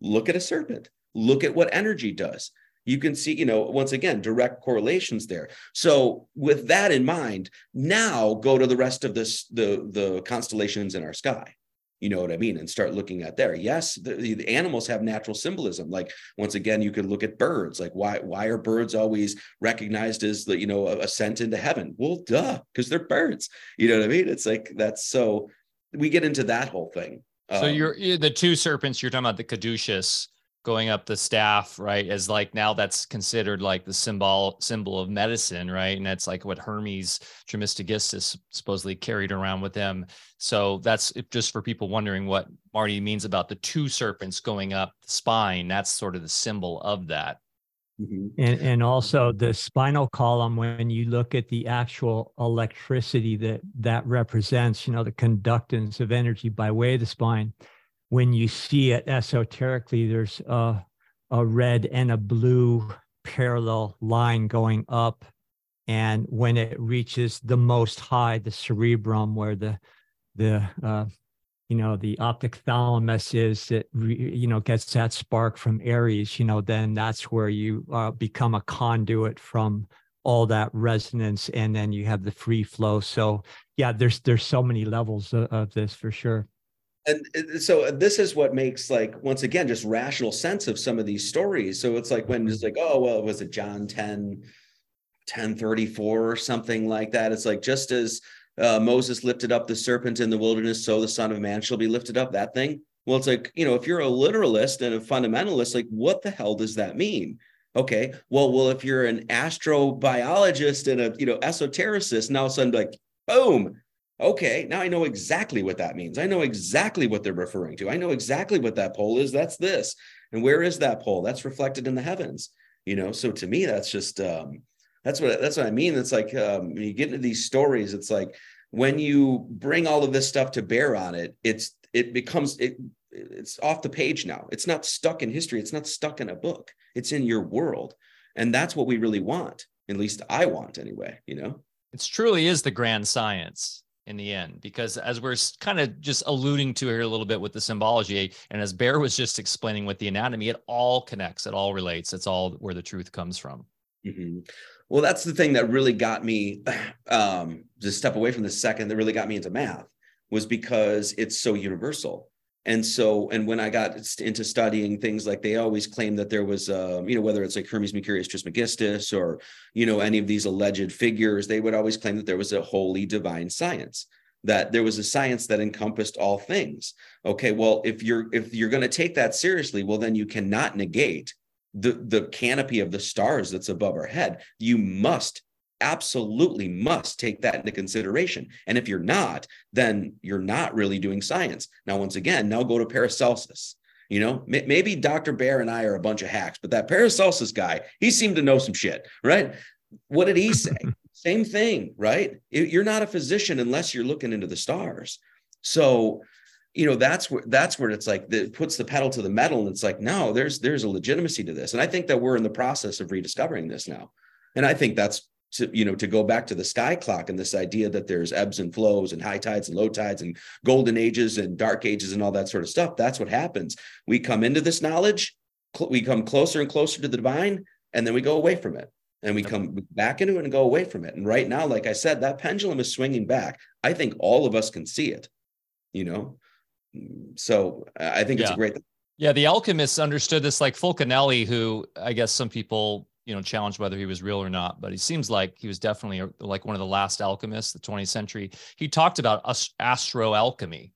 look at a serpent. Look at what energy does you can see you know once again direct correlations there. So with that in mind now go to the rest of this the the constellations in our sky. You know what i mean? And start looking at there. Yes the, the animals have natural symbolism. Like once again you could look at birds. Like why why are birds always recognized as the you know ascent into heaven? Well duh because they're birds. You know what i mean? It's like that's so we get into that whole thing. So um, you're the two serpents you're talking about the caduceus going up the staff, right? As like now that's considered like the symbol symbol of medicine, right? And that's like what Hermes Trismegistus supposedly carried around with him. So that's just for people wondering what Marty means about the two serpents going up the spine. That's sort of the symbol of that. Mm-hmm. And, and also the spinal column, when you look at the actual electricity that that represents, you know, the conductance of energy by way of the spine, when you see it esoterically, there's a, a red and a blue parallel line going up. And when it reaches the most high, the cerebrum, where the the uh, you know the optic thalamus is that you know gets that spark from Aries, you know, then that's where you uh, become a conduit from all that resonance, and then you have the free flow. So yeah, there's there's so many levels of, of this for sure and so this is what makes like once again just rational sense of some of these stories. So it's like when it's like oh well was it john 10 10 34 or something like that? It's like just as uh, moses lifted up the serpent in the wilderness so the son of man shall be lifted up that thing. Well it's like you know if you're a literalist and a fundamentalist like what the hell does that mean? Okay well well if you're an astrobiologist and a you know esotericist now all of a sudden like boom okay, now I know exactly what that means. I know exactly what they're referring to. I know exactly what that pole is. That's this. And where is that pole? That's reflected in the heavens. You know, so to me, that's just um, that's what that's what I mean. It's like um, when you get into these stories, it's like when you bring all of this stuff to bear on it, it's it becomes it it's off the page now. It's not stuck in history. It's not stuck in a book. It's in your world. And that's what we really want. At least I want anyway, you know? It truly is the grand science in the end because as we're kind of just alluding to here a little bit with the symbology and as bear was just explaining with the anatomy it all connects it all relates it's all where the truth comes from mm-hmm. well that's the thing that really got me um to step away from the second that really got me into math was because it's so universal and so and when i got into studying things like they always claim that there was um, you know whether it's like hermes mercurius trismegistus or you know any of these alleged figures they would always claim that there was a holy divine science that there was a science that encompassed all things. Okay well if you're if you're going to take that seriously well then you cannot negate the the canopy of the stars that's above our head. You must absolutely must take that into consideration. And if you're not, then you're not really doing science. Now, once again, now go to Paracelsus. You know, maybe Dr. Bear and I are a bunch of hacks, but that Paracelsus guy, he seemed to know some shit, right? What did he say? Same thing, right? You're not a physician unless you're looking into the stars. So, you know, that's where that's where it's like that puts the pedal to the metal, and it's like, no, there's there's a legitimacy to this, and I think that we're in the process of rediscovering this now, and I think that's to, you know to go back to the sky clock and this idea that there's ebbs and flows and high tides and low tides and golden ages and dark ages and all that sort of stuff that's what happens we come into this knowledge we come closer and closer to the divine and then we go away from it and we come back into it and go away from it. And right now, like I said, that pendulum is swinging back. I think all of us can see it, you know? So I think it's a great thing. Yeah, the alchemists understood this, like Fulcanelli, who I guess some people, you know, challenged whether he was real or not, but he seems like he was definitely like one of the last alchemists, the 20th century. He talked about astro alchemy,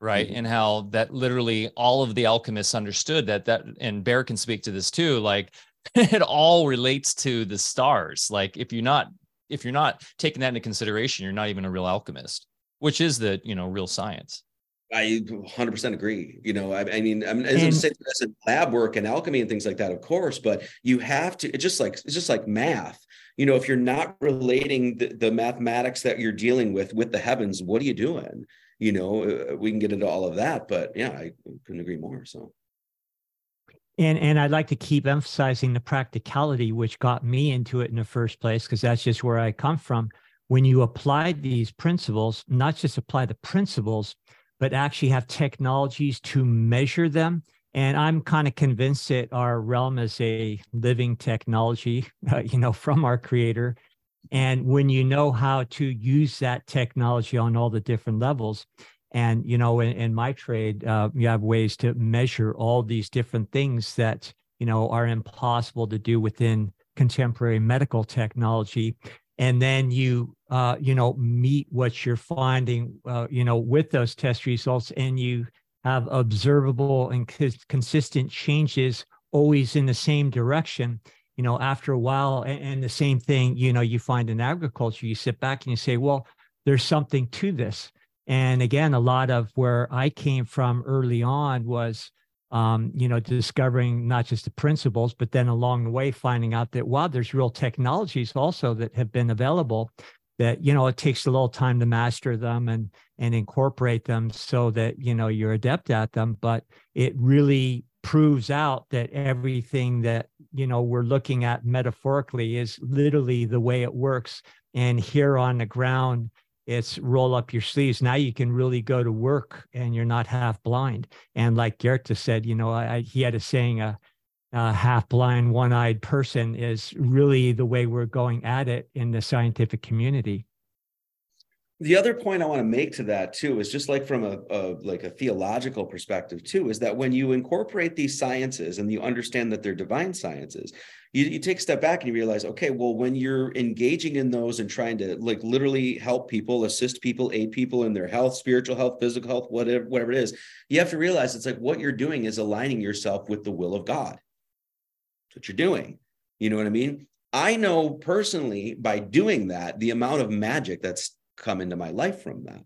right? Mm-hmm. And how that literally all of the alchemists understood that that and Bear can speak to this too, like it all relates to the stars. Like if you're not if you're not taking that into consideration, you're not even a real alchemist, which is the you know real science. I 100% agree. You know, I, I mean, I'm as and, saying as lab work and alchemy and things like that, of course, but you have to. It's just like it's just like math. You know, if you're not relating the, the mathematics that you're dealing with with the heavens, what are you doing? You know, uh, we can get into all of that, but yeah, I couldn't agree more. So and and I'd like to keep emphasizing the practicality, which got me into it in the first place, because that's just where I come from. When you apply these principles, not just apply the principles, but actually have technologies to measure them. And I'm kind of convinced that our realm is a living technology, uh, you know, from our creator. And when you know how to use that technology on all the different levels, and you know, in, in my trade, uh, you have ways to measure all these different things that you know are impossible to do within contemporary medical technology. And then you, uh, you know, meet what you're finding, uh, you know, with those test results, and you have observable and consistent changes always in the same direction you know after a while and, and, the same thing you know you find in agriculture you sit back and you say well there's something to this. And again, a lot of where I came from early on was, um, you know, discovering not just the principles, but then along the way finding out that wow, there's real technologies also that have been available that you know it takes a little time to master them and and incorporate them so that you know you're adept at them. But it really proves out that everything that you know we're looking at metaphorically is literally the way it works. And here on the ground it's roll up your sleeves. Now you can really go to work and you're not half blind. And like Goethe said, you know, I, he had a saying, a, a half blind, one eyed person is really the way we're going at it in the scientific community the other point I want to make to that too is just like from a, a, like a theological perspective too is that when you incorporate these sciences and you understand that they're divine sciences, you, you take a step back and you realize, okay, well, when you're engaging in those and trying to like literally help people, assist people, aid people in their health, spiritual health, physical health, whatever, whatever it is, you have to realize it's like what you're doing is aligning yourself with the will of God. That's what you're doing. You know what I mean? I know personally by doing that, the amount of magic that's come into my life from that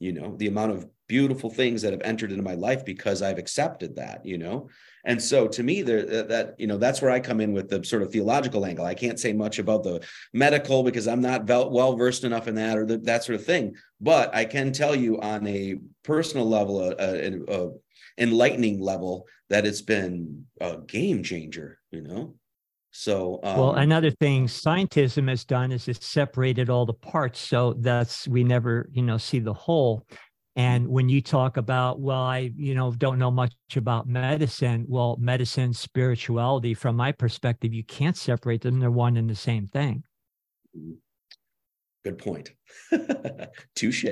you know the amount of beautiful things that have entered into my life because i've accepted that you know and so to me there that you know that's where i come in with the sort of theological angle i can't say much about the medical because i'm not well versed enough in that or the, that sort of thing but i can tell you on a personal level a, a, a enlightening level that it's been a game changer you know so, um, well, another thing scientism has done is it's separated all the parts. So that's, we never, you know, see the whole. And when you talk about, well, I, you know, don't know much about medicine. Well, medicine, spirituality, from my perspective, you can't separate them. They're one and the same thing. Good point. touche.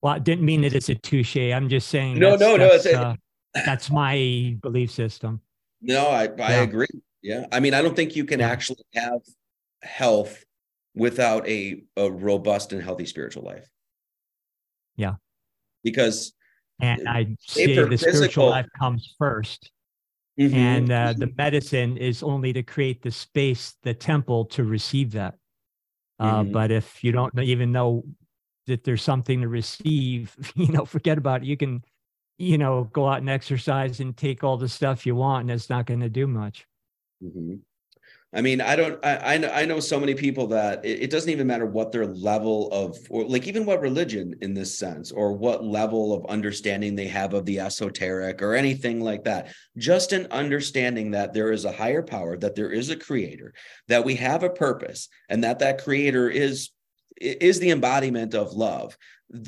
well, I didn't mean that it's a touche. I'm just saying. No, no, no. That's, uh, that's my belief system. No, I, I yeah. agree. Yeah. I mean, I don't think you can yeah. actually have health without a, a robust and healthy spiritual life. Yeah. Because and I say the physical, spiritual life comes first. mm-hmm. and uh, the medicine is only to create the space, the temple to receive that. Uh, mm-hmm. But if you don't even know that there's something to receive, you know, forget about it. You can, you know, go out and exercise and take all the stuff you want, and it's not going to do much. I mean, I don't, I, I know, so many people that it, it, doesn't even matter what their level of, or like even what religion in this sense, or what level of understanding they have of the esoteric or anything like that. Just an understanding that there is a higher power, that there is a creator, that we have a purpose, and that that creator is is the embodiment of love.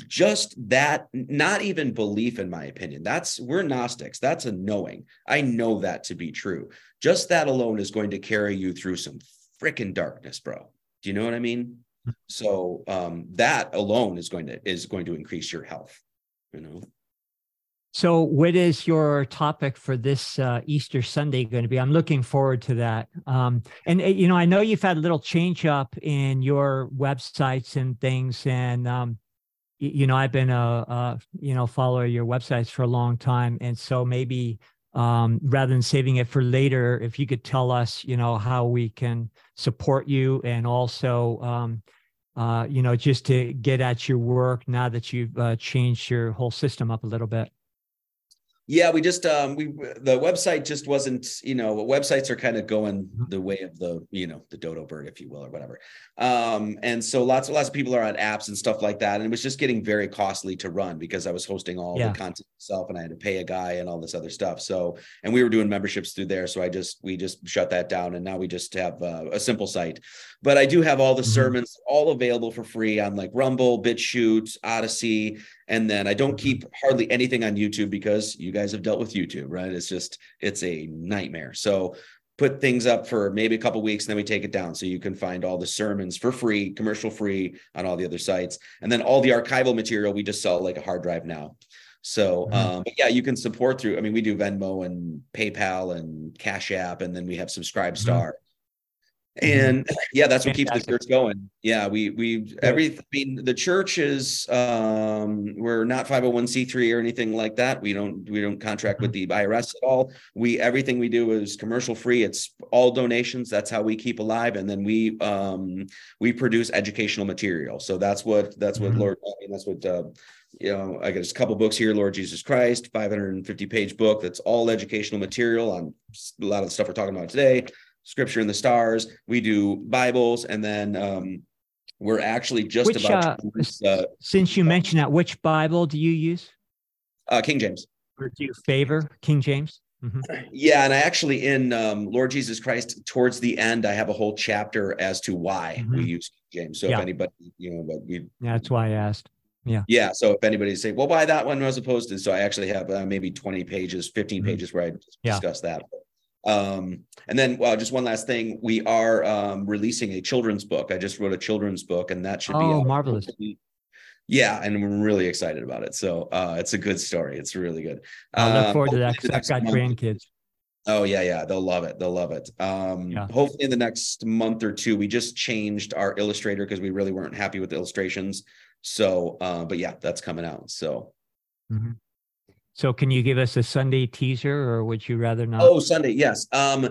Just that not even belief in my opinion. That's we're gnostics. That's a knowing. I know that to be true just that alone is going to carry you through some freaking darkness bro. Do you know what i mean? So um that alone is going to is going to increase your health you know? So what is your topic for this uh, easter sunday going to be? I'm looking forward to that. Um and uh, you know i know you've had a little change up in your websites and things and um you know i've been a, a you know follower of your websites for a long time and so maybe um, rather than saving it for later, if you could tell us, you know, how we can support you and also, um, uh, you know, just to get at your work now that you've uh, changed your whole system up a little bit. Yeah, we just um we the website just wasn't, you know, websites are kind of going mm-hmm. the way of the, you know, the dodo bird, if you will, or whatever. Um, and so lots of lots of people are on apps and stuff like that. And it was just getting very costly to run because I was hosting all yeah. the content myself and I had to pay a guy and all this other stuff. So and we were doing memberships through there. So I just we just shut that down and now we just have uh, a simple site. But I do have all the mm-hmm. sermons all available for free on like Rumble, BitChute, Odysee, and then I don't mm-hmm. keep hardly anything on YouTube because you guys have dealt with YouTube, right? It's just, it's a nightmare. So put things up for maybe a couple weeks and then we take it down so you can find all the sermons for free commercial free on all the other sites and then all the archival material we just sell like a hard drive now so mm-hmm. um, yeah you can support through i mean we do venmo and paypal and cash app and then we have SubscribeStar mm-hmm. Mm-hmm. and yeah that's what keeps the church going. Yeah we we every i mean the church is um we're not 501c3 or anything like that. We don't we don't contract with mm-hmm. the irs at all. We everything we do is commercial free. It's all donations. That's how we keep alive. And then we um we produce educational material. So that's what that's what mm-hmm. lord I mean, that's what uh you know, I got a couple books here, Lord Jesus Christ, 550 page book that's all educational material on a lot of the stuff we're talking about today scripture in the stars we do bibles and then um, we're actually just which, about uh, uh, since you mentioned that which bible do you use uh, king james or do you favor king james mm-hmm. yeah and i actually in um, lord jesus christ towards the end i have a whole chapter as to why mm-hmm. we use king james so yeah. if anybody you know but we that's why i asked yeah yeah so if anybody say well why that one as opposed to so i actually have uh, maybe 20 pages 15 mm-hmm. pages where i yeah. discuss that um, and then, well, just one last thing, we are um, releasing a children's book. I just wrote a children's book, and that should oh, be oh marvelous. Yeah, and we're really excited about it. So uh, it's a good story. It's really good. I look um, forward to that because I've got month, grandkids. Oh yeah, yeah, they'll love it. They'll love it. Um, yeah. Hopefully, in the next month or two, we just changed our illustrator because we really weren't happy with the illustrations. So, uh, but yeah, that's coming out. So. Mm-hmm. So can you give us a Sunday teaser or would you rather not? Oh, Sunday, yes. Um,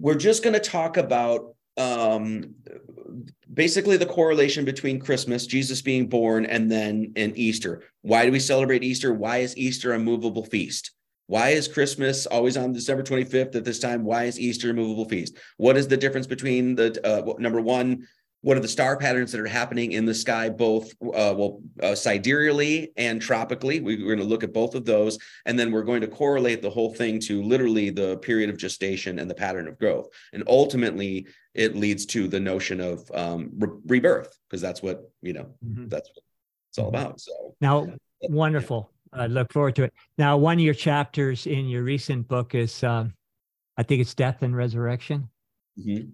we're just going to talk about um, basically the correlation between Christmas, Jesus being born, and then in Easter. Why do we celebrate Easter? Why is Easter a movable feast? Why is Christmas always on December 25th at this time? Why is Easter a movable feast? What is the difference between the uh, number one, what are the star patterns that are happening in the sky, both uh, well uh, sidereally and tropically. We, are going to look at both of those, and then we're going to correlate the whole thing to literally the period of gestation and the pattern of growth, and ultimately it leads to the notion of um, re- rebirth because that's what you know mm-hmm. that's what it's all about. So now, yeah. wonderful. I look forward to it. Now, one of your chapters in your recent book is, um, I think it's death and resurrection. Mm-hmm.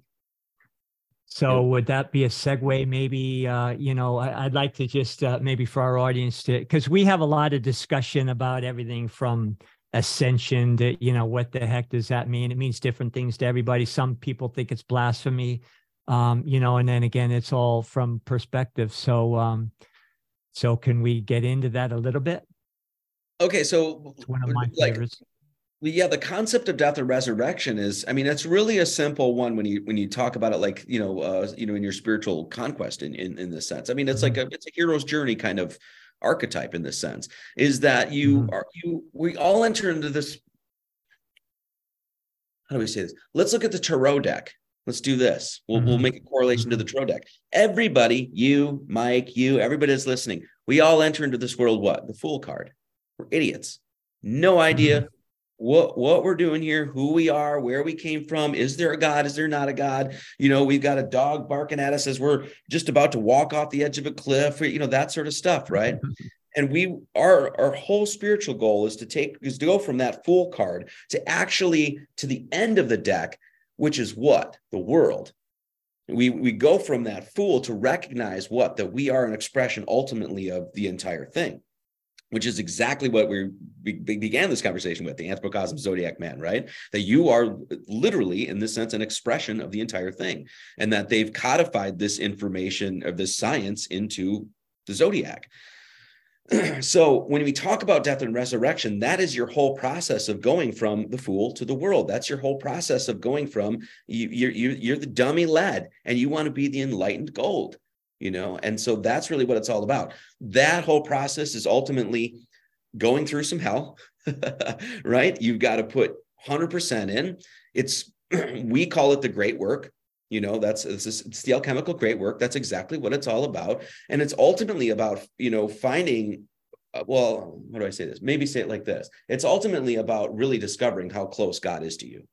So would that be a segue? Maybe uh, you know, I, would like to just uh, maybe for our audience to because we have a lot of discussion about everything from ascension to you know what the heck does that mean? It means different things to everybody. Some people think it's blasphemy, um, you know, and then again, it's all from perspective. So, um, so can we get into that a little bit? Okay, so it's one of my like, favorites yeah, the concept of death and resurrection is, I mean, it's really a simple one when you when you talk about it, like you know, uh, you know, in your spiritual conquest, in in, in this sense. I mean, it's like mm-hmm. a it's a hero's journey kind of archetype in this sense. Is that you mm-hmm. are you we all enter into this. How do we say this? Let's look at the tarot deck. Let's do this. We'll, mm-hmm. we'll make a correlation to the tarot deck. Everybody, you, Mike, you, everybody that's listening, we all enter into this world what? The fool card. We're idiots. No idea mm-hmm what what we're doing here, who we are, where we came from. Is there a God? Is there not a God? You know, we've got a dog barking at us as we're just about to walk off the edge of a cliff, or, you know, that sort of stuff, right? and we our our whole spiritual goal is to take is to go from that fool card to actually to the end of the deck, which is what the world. We we go from that fool to recognize what that we are an expression ultimately of the entire thing which is exactly what we began this conversation with the anthropocosm zodiac man, right? That you are literally, in this sense, an expression of the entire thing, and that they've codified this information of this science into the zodiac. so when we talk about death and resurrection, that is your whole process of going from the fool to the world. That's your whole process of going from you, you're, you're the dummy lad, and you want to be the enlightened gold you know? And so that's really what it's all about. That whole process is ultimately going through some hell right? You've got to put 100% in. It's we call it the great work. You know that's it's, it's the alchemical great work. That's exactly what it's all about. And it's ultimately about you know finding uh, well how do i say this? Maybe say it like this. It's ultimately about really discovering how close god is to you.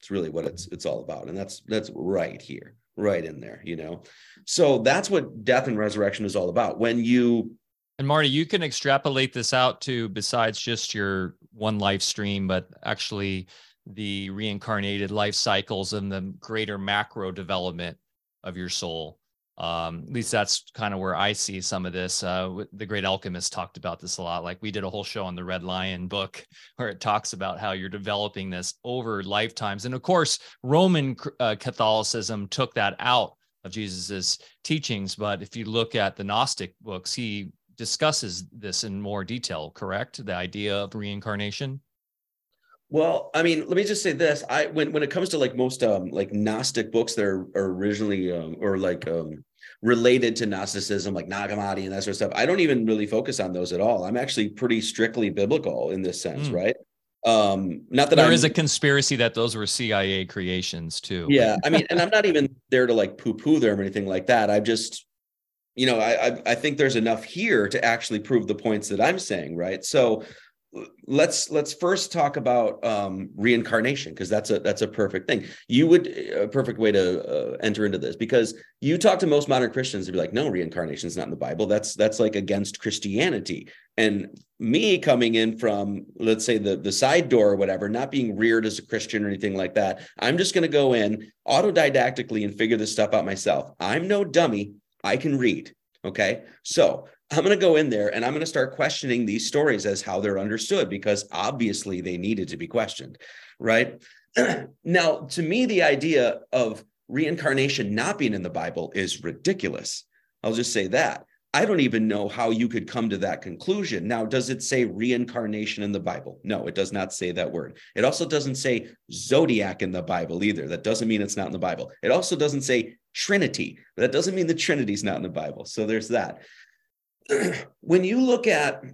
It's really what it's it's all about. And that's that's right here right in there, you know? So that's what death and resurrection is all about. When you and Marty, you can extrapolate this out to besides just your one life stream, but actually the reincarnated life cycles and the greater macro development of your soul. Um, at least that's kind of where I see some of this. Uh, the great alchemist talked about this a lot. Like we did a whole show on the Red Lion book where it talks about how you're developing this over lifetimes. And of course, Roman uh, Catholicism took that out of Jesus's teachings. But if you look at the Gnostic books, he discusses this in more detail. Correct? The idea of reincarnation. Well, I mean, let me just say this: I when when it comes to like most um like Gnostic books that are, are originally um, or like um related to Gnosticism, like Nag Hammadi and that sort of stuff, I don't even really focus on those at all. I'm actually pretty strictly biblical in this sense, mm. right? Um, not that there I'm, is a conspiracy that those were CIA creations too. Yeah, I mean, and I'm not even there to like poo-poo them or anything like that. I just, you know, I I think there's enough here to actually prove the points that I'm saying, right? So let's let's first talk about um, reincarnation because that's a that's a perfect thing. You would a perfect way to uh, enter into this because you talk to most modern Christians, they'd be like, "No, reincarnation is not in the Bible. That's that's like against Christianity." And me coming in from let's say the the side door or whatever, not being reared as a Christian or anything like that, I'm just going to go in autodidactically and figure this stuff out myself. I'm no dummy. I can read. Okay, so I'm going to go in there and I'm going to start questioning these stories as how they're understood because obviously they needed to be questioned, right? now, to me, the idea of reincarnation not being in the Bible is ridiculous. I'll just say that. I don't even know how you could come to that conclusion. Now, does it say reincarnation in the Bible? No, it does not say that word. It also doesn't say zodiac in the Bible either. That doesn't mean it's not in the Bible. It also doesn't say Trinity. That doesn't mean the Trinity's not in the Bible. So there's that. when you look at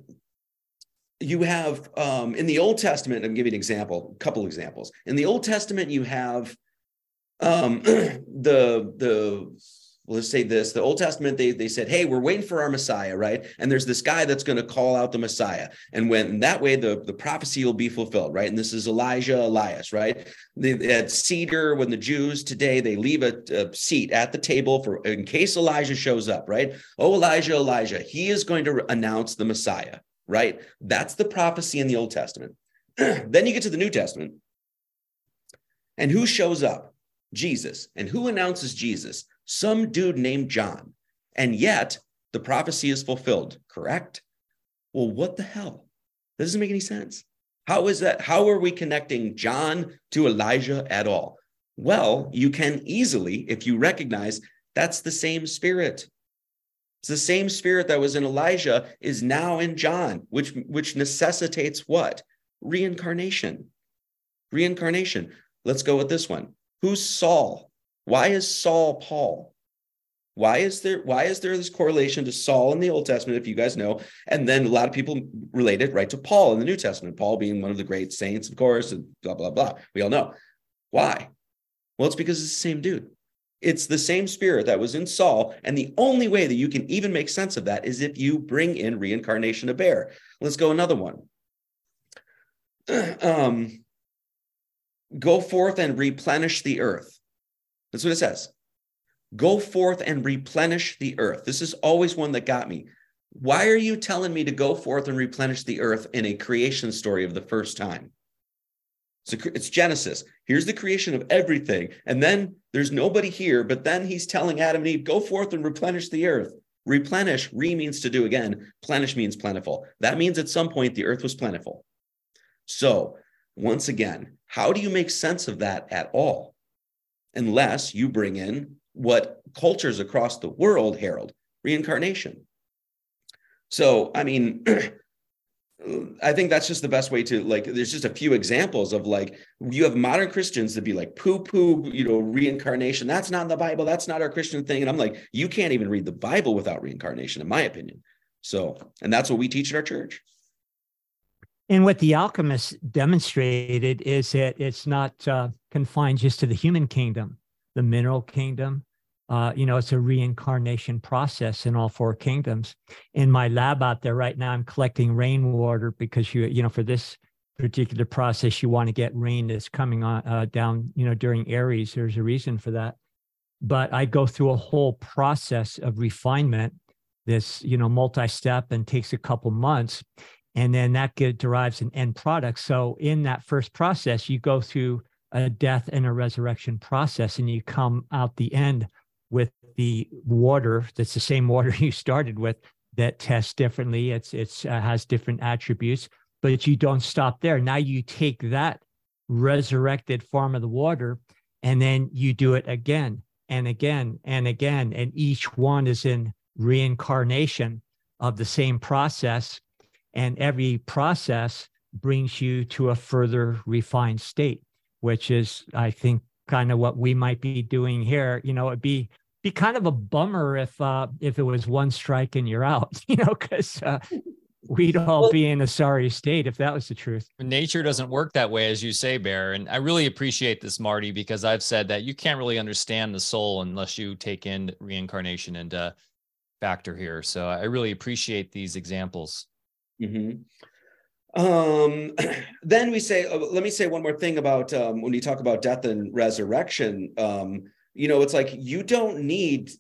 you have um, in the Old Testament, I'm giving an example, a couple examples. In the Old Testament, you have um, the the let's say this. The old testament they, they said hey we're waiting for our messiah right? And there's this guy that's going to call out the messiah. And when that way the, the prophecy will be fulfilled right? And this is elijah elias right? They, at Seder, when the jews today they leave a, a seat at the table for in case elijah shows up right? Oh elijah elijah he is going to announce the messiah right? That's the prophecy in the old testament. Then you get to the new testament. And who shows up? Jesus. And who announces jesus some dude named John. And yet the prophecy is fulfilled, correct? Well, what the hell? That doesn't make any sense. How is that? How are we connecting John to Elijah at all? Well, you can easily, if you recognize that's the same spirit. It's the same spirit that was in Elijah is now in John, which which necessitates what? Reincarnation. Reincarnation. Let's go with this one. Who's Saul? Why is Saul Paul? Why is there why is there this correlation to Saul in the Old Testament, if you guys know, and then a lot of people relate it right to Paul in the New Testament, Paul being one of the great saints, of course, and blah blah blah. We all know why. Well, it's because it's the same dude. It's the same spirit that was in Saul, and the only way that you can even make sense of that is if you bring in reincarnation of bear. Let's go another one. Um, go forth and replenish the earth. That's what it says. Go forth and replenish the earth. This is always one that got me. Why are you telling me to go forth and replenish the earth in a creation story of the first time? So it's Genesis. Here's the creation of everything. And then there's nobody here, but then he's telling Adam and Eve, go forth and replenish the earth. Replenish, re means to do again. Plenish means plentiful. That means at some point the earth was plentiful. So, once again, how do you make sense of that at all? Unless you bring in what cultures across the world herald reincarnation. So, I mean, I think that's just the best way to like. There's just a few examples of like you have modern Christians to be like poo poo, you know, reincarnation. That's not in the Bible. That's not our Christian thing. And I'm like, you can't even read the Bible without reincarnation, in my opinion. So, and that's what we teach at our church. And what the alchemists demonstrated is that it's not uh, confined just to the human kingdom the mineral kingdom. Uh, you know, it's a reincarnation process in all four kingdoms. In my lab out there right now, I'm collecting rainwater because you, you know, for this particular process, you want to get rain that's coming on uh, down, you know, during Aries. There's a reason for that. But I go through a whole process of refinement, this, you know, multi-step and takes a couple months. And then that get, derives an end product. So in that first process, you go through a death and a resurrection process and you come out the end with the water that's the same water you started with that tests differently it's it's uh, has different attributes but you don't stop there now you take that resurrected form of the water and then you do it again and again and again and each one is in reincarnation of the same process and every process brings you to a further refined state which is, I think, kind of what we might be doing here. You know, it'd be be kind of a bummer if uh, if it was one strike and you're out. You know, because uh, we'd all well, be in a sorry state if that was the truth. Nature doesn't work that way, as you say, Bear. And I really appreciate this, Marty, because I've said that you can't really understand the soul unless you take in reincarnation and uh, factor here. So I really appreciate these examples. Mm-hmm. Um, then we say, uh, let me say one more thing about um, when you talk about death and resurrection. Um, you know, it's like you don't need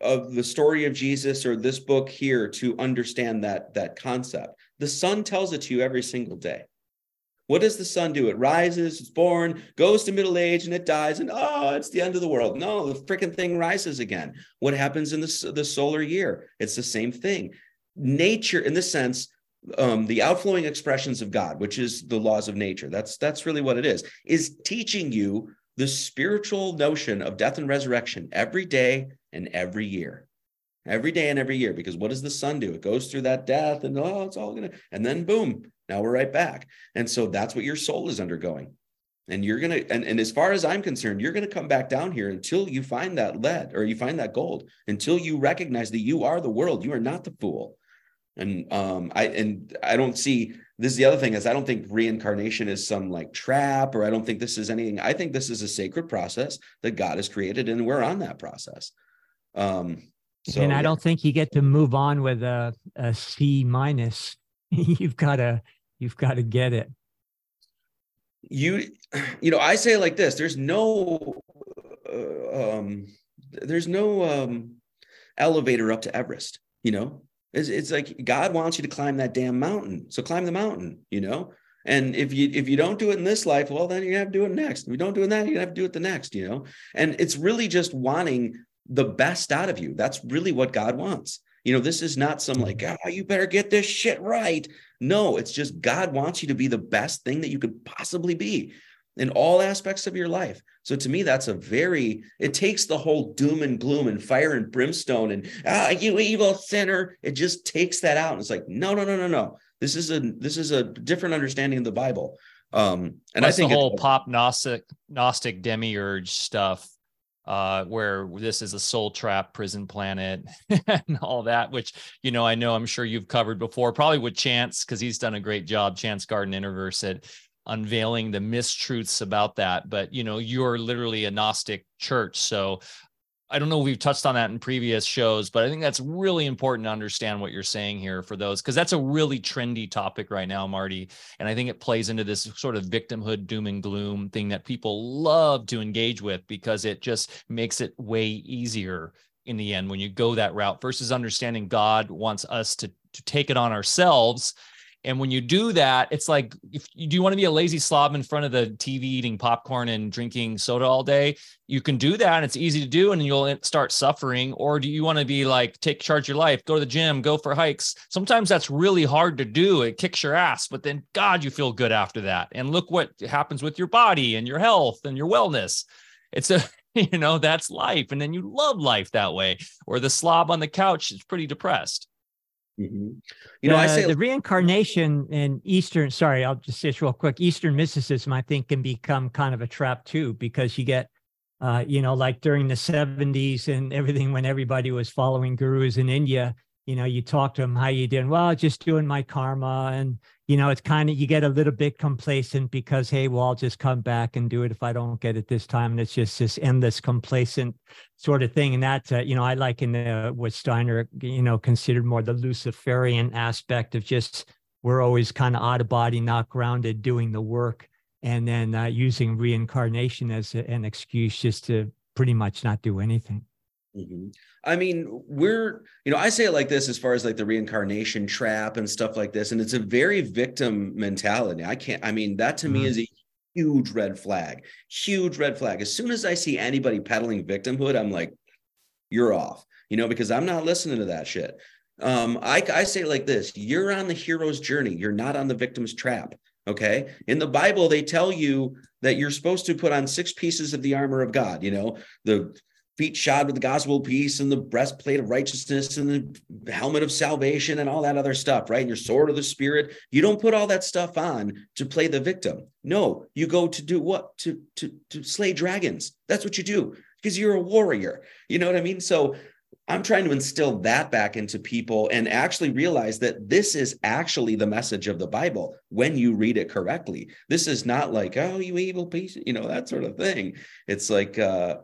of the story of Jesus or this book here to understand that that concept. The sun tells it to you every single day. What does the sun do? It rises, it's born, goes to middle age, and it dies, and oh, it's the end of the world. No, the freaking thing rises again. What happens in the, the solar year? It's the same thing. Nature, in the sense, um, the outflowing expressions of God, which is the laws of nature. That's that's really what it is. Is teaching you the spiritual notion of death and resurrection every day and every year, every day and every year. Because what does the sun do? It goes through that death, and oh, it's all gonna, and then boom, now we're right back. And so that's what your soul is undergoing. And you're gonna, and, and as far as I'm concerned, you're gonna come back down here until you find that lead or you find that gold, until you recognize that you are the world. You are not the fool and um, I and I don't see this is the other thing is I don't think reincarnation is some like trap or I don't think this is anything. I think this is a sacred process that God has created and we're on that process. Um, so, and I don't think you get to move on with a, a C minus. you've got to you've got to get it. You you know I say like this. There's no uh, um, there's no um, elevator up to Everest. You know it's, it's like God wants you to climb that damn mountain. So climb the mountain, you know? And if you if you don't do it in this life, well, then you're gonna have to do it next. If you don't do it that, you're gonna have to do it the next, you know. And it's really just wanting the best out of you. That's really what God wants. You know, this is not some like, oh, you better get this shit right. No, it's just God wants you to be the best thing that you could possibly be in all aspects of your life. So to me, that's a very, it takes the whole doom and gloom and fire and brimstone and, ah, you evil sinner. It just takes that out. And it's like, no, no, no, no, no. This is a this is a different understanding of the Bible. Um, and That's I think the whole pop gnostic gnostic demiurge stuff uh, where this is a soul trap prison planet and all that, which, you know, I know I'm sure you've covered before, probably with Chance, because he's done a great job, Chance Garden Interverse at unveiling the mistruths about that. But, you know, you're literally a Gnostic church. So I don't know we've touched on that in previous shows, but I think that's really important to understand what you're saying here for those because that's a really trendy topic right now, Marty. And I think it plays into this sort of victimhood doom and gloom thing that people love to engage with because it just makes it way easier in the end when you go that route versus understanding God wants us to to take it on ourselves and when you do that, it's like, if you do you want to be a lazy slob in front of the TV eating popcorn and drinking soda all day, you can do that. And it's easy to do, and you'll start suffering. Or do you want to be like, take charge of your life, go to the gym, go for hikes? Sometimes that's really hard to do. It kicks your ass, but then God, you feel good after that. And look what happens with your body and your health and your wellness. It's a you know that's life and then you love life that way or the slob on the couch is pretty depressed Mm-hmm. You know, I say the reincarnation in Eastern, sorry, I'll just say this real quick. Eastern mysticism, I think, can become kind of a trap too, because you get, uh, you know, like during the 70s and everything when everybody was following gurus in India, you know, you talk to them, how you doing? Well, just doing my karma. And, you know, it's kind of, you get a little bit complacent because, hey, well, I'll just come back and do it if I don't get it this time. And it's just this endless complacent sort of thing. And that, uh, you know, I like in the, what Steiner, you know, considered more the Luciferian aspect of just, we're always kind of out of body, not grounded, doing the work, and then uh, using reincarnation as a, an excuse just to pretty much not do anything. Mm-hmm. I mean, we're, you know, I say it like this as far as like the reincarnation trap and stuff like this. And it's a very victim mentality. I can't, I mean, that to mm-hmm. me is a huge red flag, huge red flag. As soon as I see anybody peddling victimhood, I'm like, you're off, you know, because I'm not listening to that shit. Um, I, I say like this you're on the hero's journey, you're not on the victim's trap. Okay. In the Bible, they tell you that you're supposed to put on six pieces of the armor of God, you know, the feet shod with the gospel of peace and the breastplate of righteousness and the helmet of salvation and all that other stuff, right? And your sword of the spirit. You don't put all that stuff on to play the victim. No, you go to do what? To to to slay dragons. That's what you do because you're a warrior. You know what I mean? So I'm trying to instill that back into people and actually realize that this is actually the message of the Bible when you read it correctly. This is not like, oh, you evil piece, you know, that sort of thing. It's like uh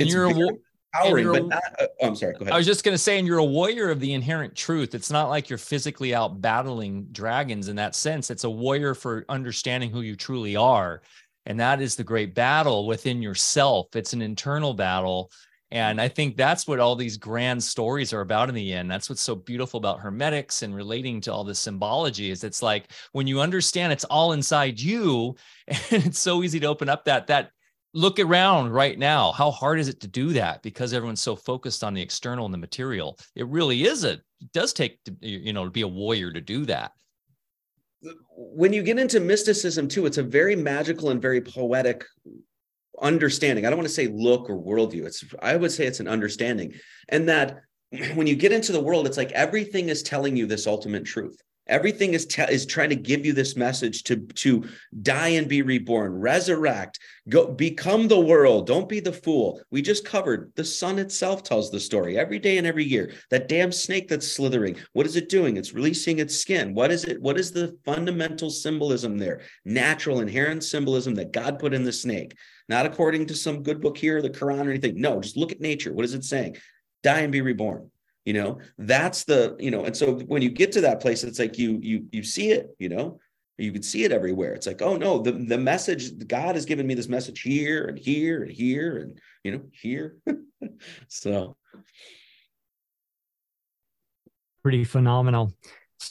and it's you're a empowering, but not, uh, oh, I'm sorry, go ahead. I was just going to say, and you're a warrior of the inherent truth. It's not like you're physically out battling dragons in that sense. It's a warrior for understanding who you truly are. And that is the great battle within yourself. It's an internal battle. And I think that's what all these grand stories are about in the end. That's what's so beautiful about hermetics and relating to all this symbology is it's like when you understand it's all inside you, and it's so easy to open up that that look around right now. How hard is it to do that? Because everyone's so focused on the external and the material. It really is a it does take to, you know to be a warrior to do that. When you get into mysticism too, it's a very magical and very poetic understanding. I don't want to say look or worldview. It's I would say it's an understanding, and that when you get into the world, it's like everything is telling you this ultimate truth. Everything is te- is trying to give you this message to to die and be reborn, resurrect, go become the world. Don't be the fool. We just covered the sun itself tells the story every day and every year. That damn snake that's slithering. What is it doing? It's releasing its skin. What is it? What is the fundamental symbolism there? Natural inherent symbolism that God put in the snake, not according to some good book here, the Quran or anything. No, just look at nature. What is it saying? Die and be reborn you know that's the you know and so when you get to that place it's like you you you see it you know you can see it everywhere. It's like oh no the the message god has given me this message here and here and here and you know here. So. Pretty phenomenal.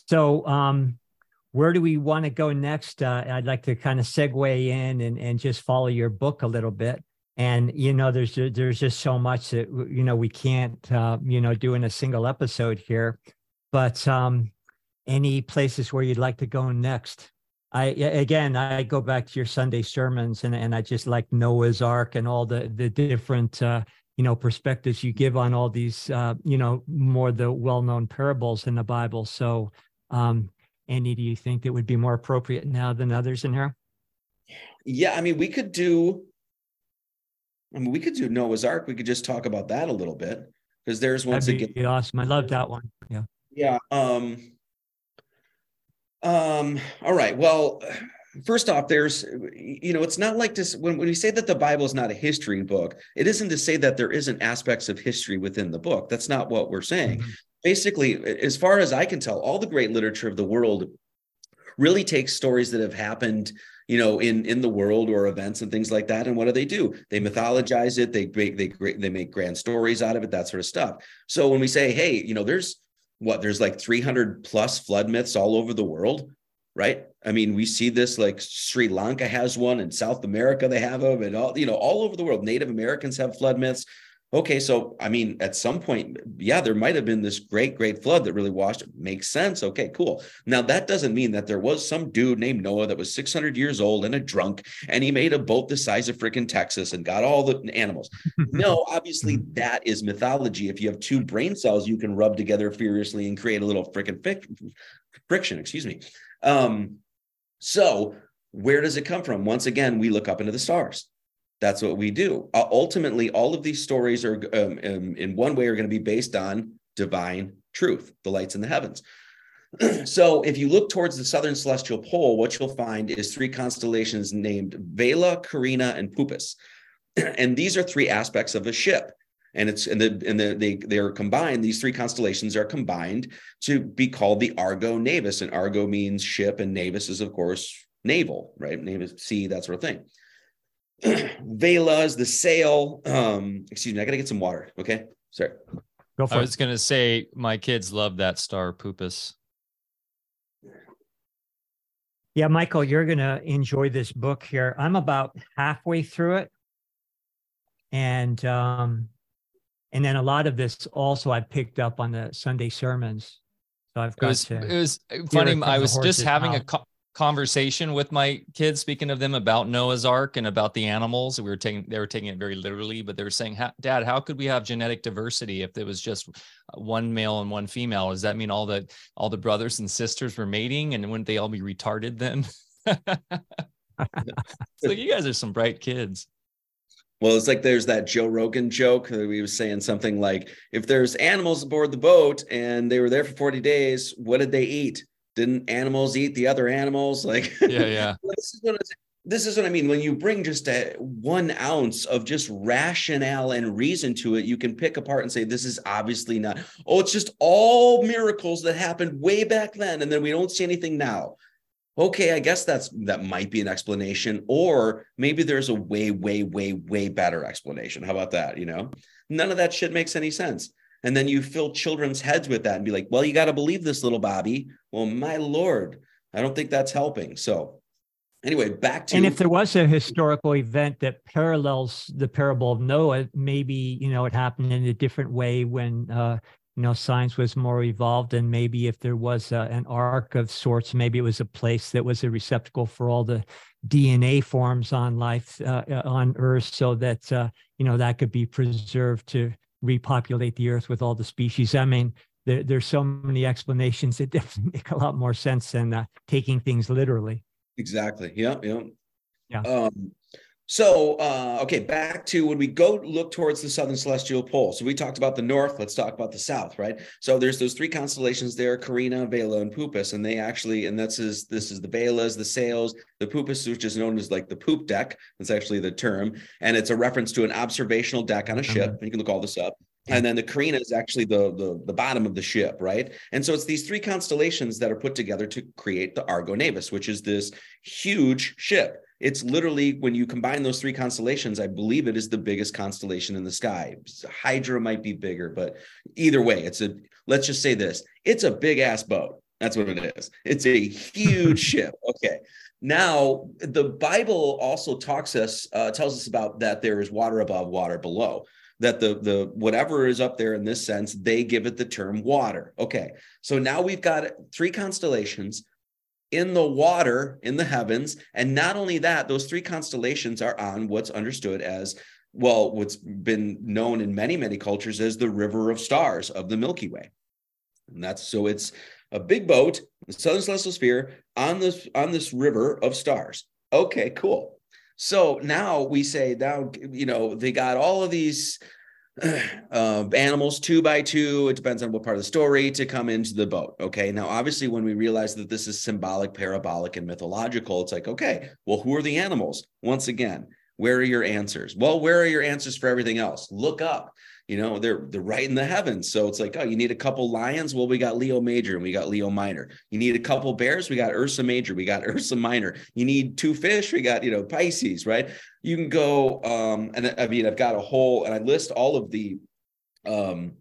So um where do we want to go next? Uh, i'd like to kind of segue in and, and just follow your book a little bit and you know there's there's just so much that you know we can't uh, you know do in a single episode here but um any places where you'd like to go next i again i go back to your sunday sermons and, and i just like noah's ark and all the the different uh you know perspectives you give on all these uh you know more the well-known parables in the bible so um any do you think that would be more appropriate now than others in here? Yeah, I mean, we could do. I mean, we could do Noah's Ark. We could just talk about that a little bit because there's once That'd again. awesome. I love that one. Yeah. Yeah. Um. Um. All right. Well, first off, there's, you know, it's not like this. When when we say that the Bible is not a history book, it isn't to say that there isn't aspects of history within the book. That's not what we're saying. Mhm. Basically, as far as I can tell, all the great literature of the world really takes stories that have happened you know in in the world or events and things like that. And what do they do? They mythologize it. They make they they make grand stories out of it that sort of stuff. So when we say hey you know there's what there's like 300 plus flood myths all over the world right? I mean we see this like sri lanka has one in south america they have them and all you know all over the world. Native americans have flood myths okay so i mean at some point yeah there might have been this great great flood that really washed it makes sense. Okay cool. Now that doesn't mean that there was some dude named noah that was 600 years old and a drunk and he made a boat the size of freaking texas and got all the animals. No obviously that is mythology. If you have two brain cells you can rub together furiously and create a little freaking fic- friction excuse me. Um so where does it come from? Once again we look up into the stars that's what we do. Uh, ultimately, all of these stories are, um, um, in one way, are going to be based on divine truth, the lights in the heavens. so, if you look towards the southern celestial pole, what you'll find is three constellations named Vela, Carina, and Puppis, and these are three aspects of a ship. And it's and the and the, they they are combined. These three constellations are combined to be called the Argo Navis, and Argo means ship, and Navis is of course naval, right? Navis, sea, that sort of thing. Velas, the sail. Um, excuse me, I gotta get some water. Okay. Sorry. Go for I it. was gonna say my kids love that star Pupus. Yeah, Michael, you're going to enjoy this book here. I'm about halfway through it. And um and then a lot of this also I picked up on the Sunday sermons. So I've It got was to it was funny. from I was just horse's having a co- conversation with my kids, speaking of them about Noah's Ark and about the animals. We were taking they were taking it very literally, but they were saying, "Dad, how could we have genetic diversity if there was just uh, one male and one female? Does that mean all the all the brothers and sisters were mating, and wouldn't they all be retarded then?" so you guys are some bright kids. Well, it's like there's that Joe Rogan joke that we was saying something like, if there's animals aboard the boat and they were there for 40 days, what did they eat? Didn't animals eat the other animals? Like, Yeah, yeah. this is what I, this is what I mean. When you bring just a one ounce of just rationale and reason to it, you can pick apart and say, this is obviously not, oh, it's just all miracles that happened way back then. And then we don't see anything now. Okay, I guess that's that might be an explanation, or maybe there's a way, way, way, way better explanation. How about that? You know, none of that shit makes any sense. And then you fill children's heads with that and be like, well, you got to believe this little Bobby. Well, my lord, I don't think that's helping. So, anyway, back to and if there was a historical event that parallels the parable of Noah, maybe you know it happened in a different way when uh, you know science was more evolved, and maybe if there was uh, an ark of sorts, maybe it was a place that was a receptacle for all the DNA forms on life uh, uh, on Earth, so that uh, you know that could be preserved to repopulate the Earth with all the species. I mean. There, there's so many explanations that definitely make a lot more sense than uh, taking things literally. Exactly. Yeah. Yeah. Yeah. Um, so, uh, okay, back to when we go look towards the southern celestial pole. So we talked about the north. Let's talk about the south, right? So there's those three constellations there: Carina, Vela, and Puppis, and they actually, and that's is this is the Velas, the sails, the Puppis, which is known as like the poop deck. That's actually the term, and it's a reference to an observational deck on a ship. You can look all this up. And then the Carina is actually the, the the bottom of the ship, right? And so it's these three constellations that are put together to create the Argo Navis, which is this huge ship. It's literally when you combine those three constellations, I believe it is the biggest constellation in the sky. Hydra might be bigger, but either way, it's a let's just say this: it's a big ass boat. That's what it is. It's a huge ship. Okay. Now, the Bible also talks us, uh, tells us about that there is water above, water below that the the whatever is up there in this sense they give it the term water okay so now we've got three constellations in the water in the heavens and not only that those three constellations are on what's understood as well what's been known in many many cultures as the river of stars of the milky way and that's so it's a big boat, the southern celestial sphere on this on this river of stars. Okay, cool. So now we say now you know they got all of these animals two by two. It depends on what part of the story to come into the boat. Okay. Now, obviously, when we realize that this is symbolic, parabolic, and mythological, it's like, okay, well, who are the animals? Once again, where are your answers? Well, where are your answers for everything else? Look up you know they're they're right in the heavens. So it's like oh you need a couple lions? Well we got leo major and we got leo minor. You need a couple bears? We got ursa major. We got ursa minor. You need two fish? We got you know pisces right? You can go um and i mean i've got a whole and i list all of the um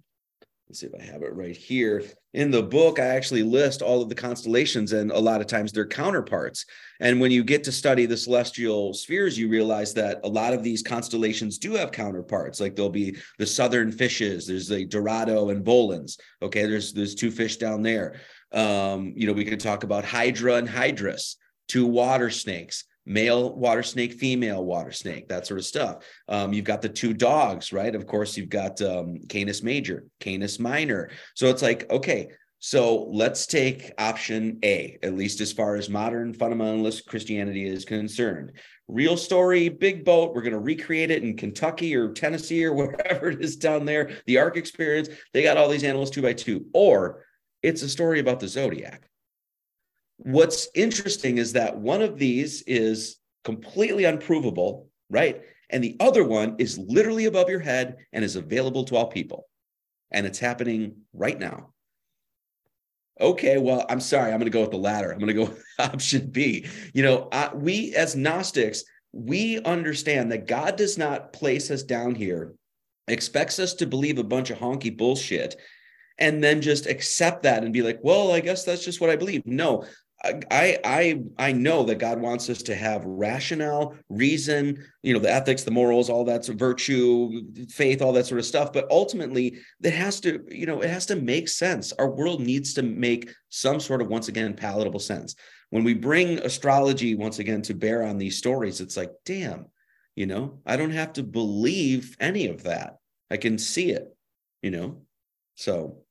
let's see if I have it right here. In the book, I actually list all of the constellations, and a lot of times they're counterparts. And when you get to study the celestial spheres, you realize that a lot of these constellations do have counterparts. Like there'll be the southern fishes, there's the Dorado and Volans. Okay, there's there's two fish down there. Um, you know, we could talk about Hydra and Hydrus, two water snakes male water snake, female water snake, that sort of stuff. Um, you've got the two dogs, right? Of course, you've got um, Canis major, Canis minor. So it's like, okay, so let's take option A, at least as far as modern fundamentalist Christianity is concerned. Real story, big boat. We're going to recreate it in Kentucky or Tennessee or wherever it is down there. The Ark experience. They got all these animals two by two. Or it's a story about the zodiac What's interesting is that one of these is completely unprovable, right? And the other one is literally above your head and is available to all people. And it's happening right now. Okay, well, I'm sorry. I'm going to go with the latter. I'm going to go with option B. You know, uh, we as Gnostics, we understand that God does not place us down here, expects us to believe a bunch of honky bullshit, and then just accept that and be like, well, I guess that's just what I believe. No, I I I know that God wants us to have rationale, reason, you know, the ethics, the morals, all that's virtue, faith, all that sort of stuff. But ultimately, that has to, you know, it has to make sense. Our world needs to make some sort of once again palatable sense. When we bring astrology once again to bear on these stories, it's like, damn, you know, I don't have to believe any of that. I can see it, you know. So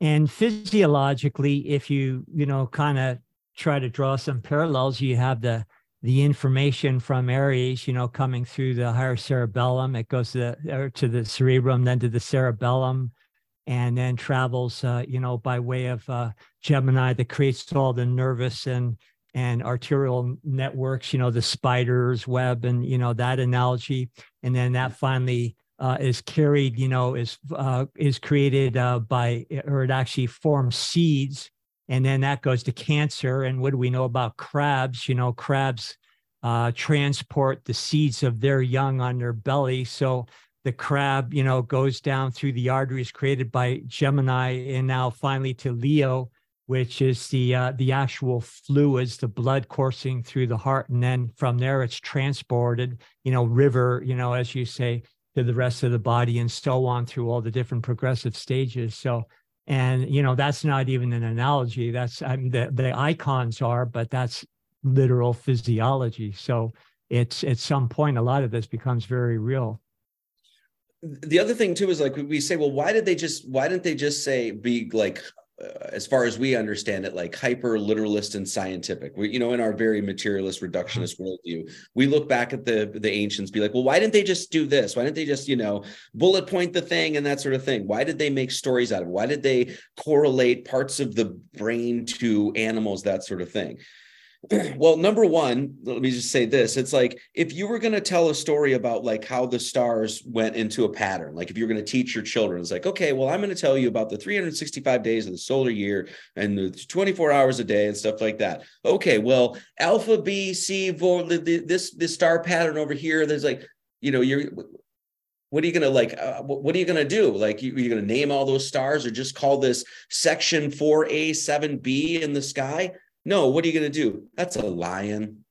and physiologically, if you, you know, kind of try to draw some parallels, you have the the information from Aries, you know, coming through the higher cerebellum. It goes to the, to the cerebrum, then to the cerebellum, and then travels, uh, you know, by way of uh, Gemini that creates all the nervous and and arterial networks, you know, the spider's web and, you know, that analogy. And then that finally uh, is carried, you know, is uh, is created uh, by, or it actually forms seeds, and then that goes to cancer. And what do we know about crabs? You know, crabs uh, transport the seeds of their young on their belly. So the crab, you know, goes down through the arteries created by Gemini, and now finally to Leo, which is the uh, the actual fluids, the blood coursing through the heart, and then from there it's transported, you know, river, you know, as you say, to the rest of the body and so on through all the different progressive stages. So, and you know, that's not even an analogy. That's I mean, the the icons are, but that's literal physiology. So it's at some point a lot of this becomes very real the other thing too is like we say well why did they just why didn't they just say be like as far as we understand it, like hyper literalist and scientific. We, you know, in our very materialist reductionist mm-hmm. worldview, we look back at the the ancients, be like, well, why didn't they just do this? Why didn't they just, you know, bullet point the thing and that sort of thing? Why did they make stories out of it? Why did they correlate parts of the brain to animals, that sort of thing? well number one let me just say this it's like if you were going to tell a story about like how the stars went into a pattern like if you're going to teach your children it's like okay well i'm going to tell you about the 365 days of the solar year and the 24 hours a day and stuff like that. Okay well alpha b c this this star pattern over here there's like you know you're what are you going to like uh, what are you going to do? Like you, you're going to name all those stars or just call this section 4a 7b in the sky no, what are you going to do? That's a lion.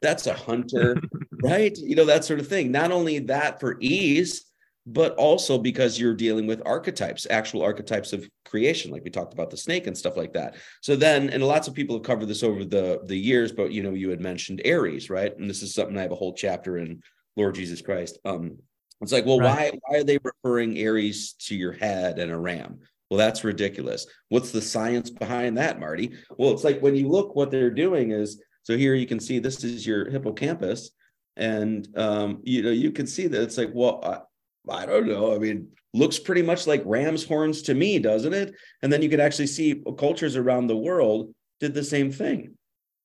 That's a hunter, right? You know, that sort of thing. Not only that for ease, but also because you're dealing with archetypes, actual archetypes of creation, like we talked about the snake and stuff like that. So then, and lots of people have covered this over the the years, but you know, you had mentioned Aries, right? And this is something I have a whole chapter in Lord Jesus Christ. Um, it's like, well, right. why why are they referring Aries to your head and a ram? Well, that's ridiculous. What's the science behind that, Marty? Well, it's like when you look, what they're doing is so here you can see this is your hippocampus, and um, you know you can see that it's like, well, I, I don't know. I mean, looks pretty much like ram's horns to me, doesn't it? And then you can actually see cultures around the world did the same thing.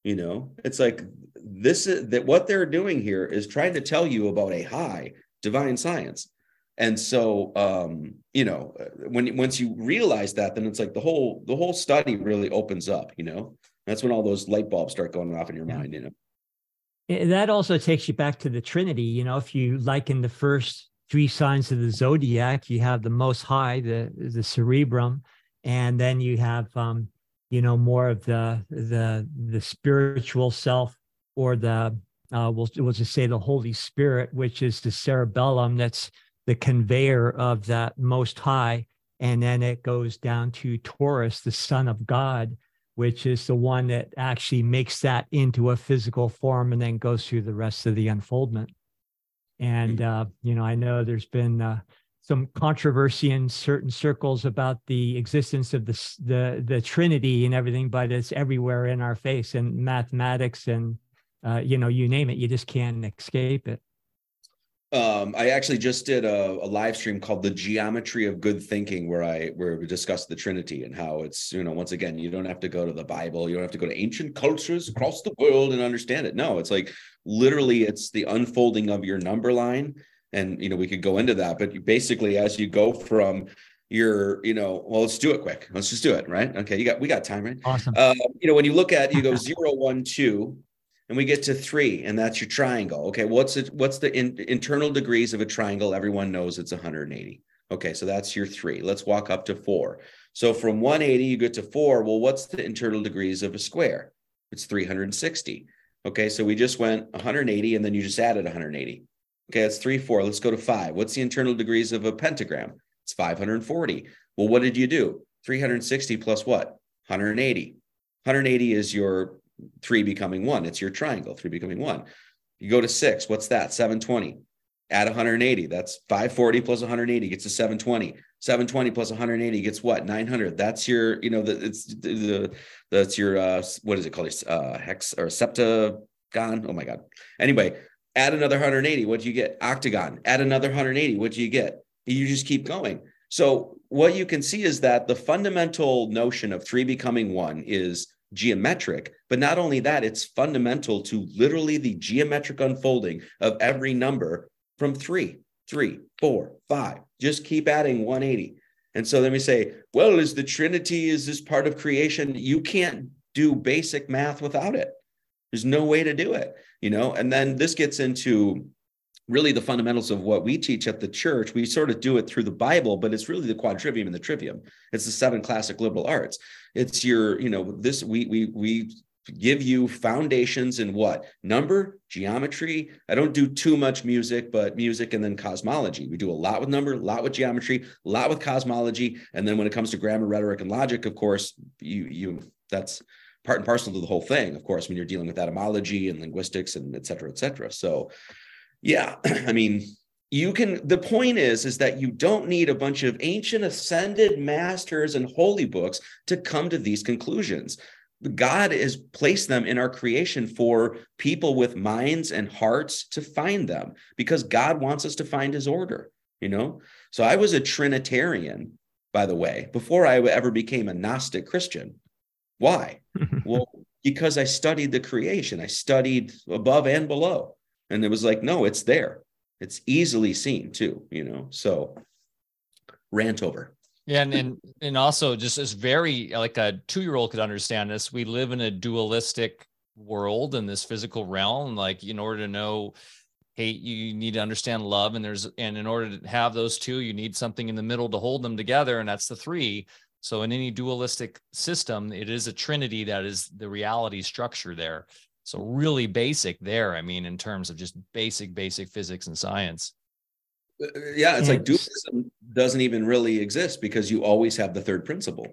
You know, it's like this is that what they're doing here is trying to tell you about a high divine science and so um you know when once you realize that then it's like the whole the whole study really opens up you know? That's when all those light bulbs start going off in your yeah. mind you know? That also takes you back to the trinity you know? If you liken the first three signs of the zodiac you have the most high the the cerebrum and then you have um you know more of the the the spiritual self or the uh, we'll, we'll just say the holy spirit which is the cerebellum that's the conveyor of that most high. And then it goes down to Taurus, the son of God, which is the one that actually makes that into a physical form and then goes through the rest of the unfoldment. And, uh, you know, I know there's been uh, some controversy in certain circles about the existence of the, the, the Trinity and everything, but it's everywhere in our face and mathematics and, uh, you know, you name it, you just can't escape it um, I actually just did a, a, live stream called "The Geometry of Good Thinking," where I where we discussed the Trinity and how it's you know once again you don't have to go to the Bible, you don't have to go to ancient cultures across the world and understand it. No, it's like literally it's the unfolding of your number line, and you know we could go into that, but basically as you go from your you know well let's do it quick. Let's just do it right? Okay you got we got time right? Awesome. Uh, you know when you look at you go zero one two and we get to three, and that's your triangle. Okay, what's it? What's the in, internal degrees of a triangle? Everyone knows it's 180. Okay, so that's your three. Let's walk up to four. So from 180, you get to four. Well, what's the internal degrees of a square? It's 360. Okay, so we just went 180, and then you just added 180. Okay, that's three, four. Let's go to five. What's the internal degrees of a pentagram? It's 540. Well, what did you do? 360 plus what? 180. 180 is your three becoming one. It's your triangle, three becoming one. You go to six, what's that? 720. Add 180. That's 540 plus 180 gets to 720. 720 plus 180 gets what? 900. That's your, you know, the, it's the, the that's your, uh, what is it called? Uh, hex or septagon. Oh my God. Anyway, add another 180. What do you get? Octagon. Add another 180. What do you get? You just keep going. So what you can see is that the fundamental notion of three becoming one is geometric. But not only that, it's fundamental to literally the geometric unfolding of every number from three, three, four, five. Just keep adding 180. And so then we say, well, is the Trinity, is this part of creation? You can't do basic math without it. There's no way to do it, you know? And then this gets into really the fundamentals of what we teach at the church. We sort of do it through the Bible, but it's really the quadrivium and the trivium. It's the seven classic liberal arts. It's your, you know, this we we we give you foundations in what number geometry i don't do too much music but music and then cosmology we do a lot with number a lot with geometry a lot with cosmology and then when it comes to grammar rhetoric and logic of course you you that's part and parcel to the whole thing of course when you're dealing with etymology and linguistics and et cetera et cetera so yeah, I mean, you can the point is is that you don't need a bunch of ancient ascended masters and holy books to come to these conclusions. God has placed them in our creation for people with minds and hearts to find them because God wants us to find his order, you know? So I was a Trinitarian, by the way, before I ever became a Gnostic Christian. Why? well, because I studied the creation, I studied above and below. And it was like, no, it's there. It's easily seen too, you know. So rant over. Yeah, and and, and also just as very like a two-year-old could understand this. We live in a dualistic world in this physical realm. Like in order to know hate, you need to understand love. And there's and in order to have those two, you need something in the middle to hold them together, and that's the three. So in any dualistic system, it is a trinity that is the reality structure there. So really basic there. I mean, in terms of just basic, basic physics and science. Uh, uh, yeah, it's like dualism doesn't even really exist because you always have the third principle.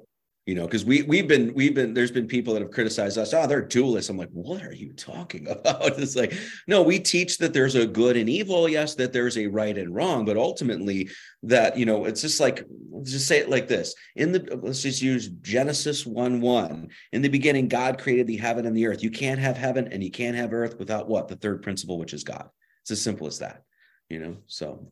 You know because we we've been we've been there's been people that have criticized us oh they're dualists. I'm like what are you talking about? It's like no we teach that there's a good and evil yes that there's a right and wrong but ultimately that you know it's just like let's just say it like this. In the let's just use genesis 1 1 in the beginning god created the heaven and the earth. You can't have heaven and you can't have earth without what? The third principle which is god. It's as simple as that you know so.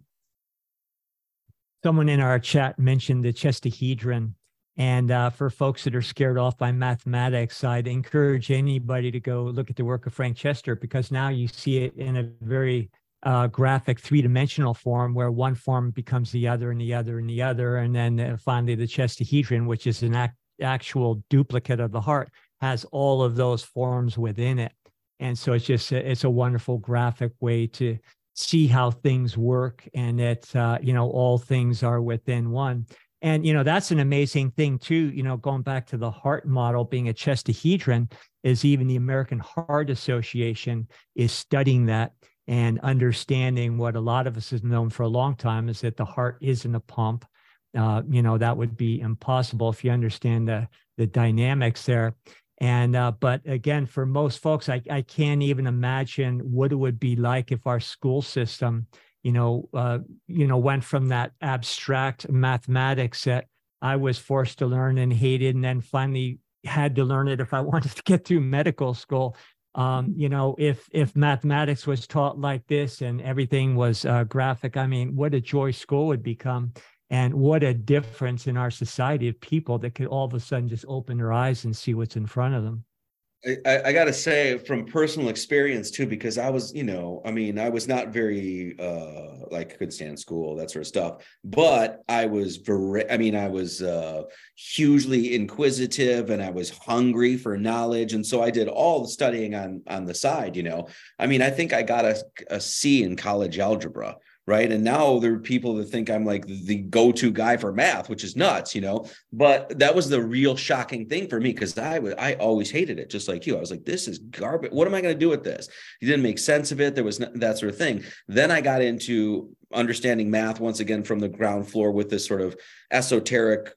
Someone in our chat mentioned the chestahedron and uh, for folks that are scared off by mathematics, I'd encourage anybody to go look at the work of Frank Chester because now you see it in a very uh, graphic three dimensional form where one form becomes the other and the other and the other. And then uh, finally, the chestahedron, which is an act, actual duplicate of the heart, has all of those forms within it. And so it's just a, it's a wonderful graphic way to see how things work and that uh, you know all things are within one and you know that's an amazing thing too you know going back to the heart model being a chestahedron is even the american heart association is studying that and understanding what a lot of us have known for a long time is that the heart isn't a pump. Uh, you know that would be impossible if you understand the the dynamics there. And uh, but again for most folks I, I can't even imagine what it would be like if our school system you know, uh, you know, went from that abstract mathematics that I was forced to learn and hated, and then finally had to learn it if I wanted to get through medical school. Um, you know, if if mathematics was taught like this and everything was uh, graphic, I mean, what a joy school would become, and what a difference in our society of people that could all of a sudden just open their eyes and see what's in front of them. I, I got to say from personal experience too, because I was, you know, I mean, I was not very uh like could stand school, that sort of stuff, but I was very, I mean, I was uh hugely inquisitive and I was hungry for knowledge. And so I did all the studying on on the side, you know. I mean, I think I got a, a C in college algebra right? And now there are people that think i'm like the go-to guy for math which is nuts you know? But that was the real shocking thing for me because i was i always hated it just like you. I was like this is garbage what am i going to do with this? It didn't make sense of it there was no, that sort of thing. Then i got into understanding math once again from the ground floor with this sort of esoteric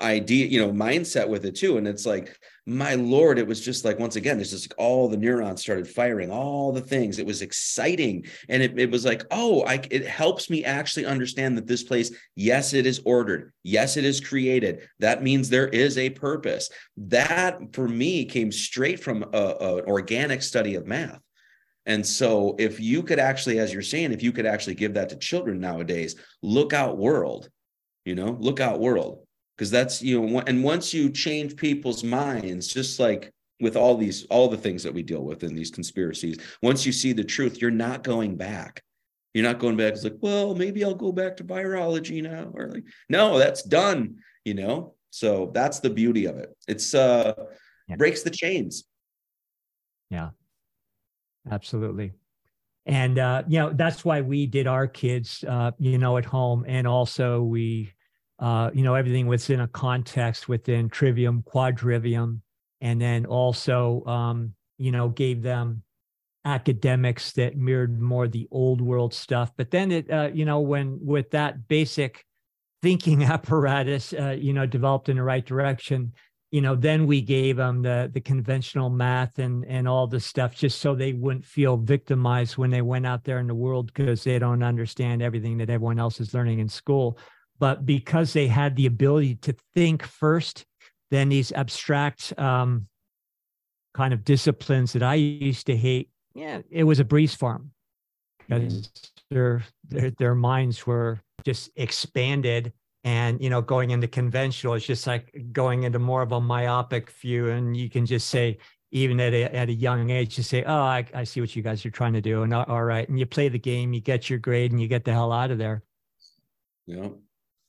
idea you know mindset with it too and it's like my lord it was just like once again it's just like all the neurons started firing all the things. It was exciting. And it, it was like oh I, it helps me actually understand that this place yes it is ordered. Yes it is created. That means there is a purpose. That for me came straight from a, a, an organic study of math. And so if you could actually as you're saying if you could actually give that to children nowadays look out world you know look out world because that's you know and once you change people's minds just like with all these all the things that we deal with in these conspiracies once you see the truth you're not going back. You're not going back it's like well maybe i'll go back to virology now or like no that's done you know? So that's the beauty of it. It's uh yeah. breaks the chains. Yeah. Absolutely. And uh you know that's why we did our kids uh you know at home and also we uh, you know, everything within a context within trivium, quadrivium, and then also, um, you know, gave them academics that mirrored more the old world stuff. But then it, uh, you know, when with that basic thinking apparatus, uh, you know, developed in the right direction, you know, then we gave them the the conventional math and and all the stuff just so they wouldn't feel victimized when they went out there in the world because they don't understand everything that everyone else is learning in school but because they had the ability to think first, then these abstract um, kind of disciplines that I used to hate, yeah, it was a breeze farm because mm-hmm. their, their their minds were just expanded and you know going into conventional it's just like going into more of a myopic view and you can just say even at a, at a young age you say oh I, I see what you guys are trying to do and all right and you play the game you get your grade and you get the hell out of there. Yeah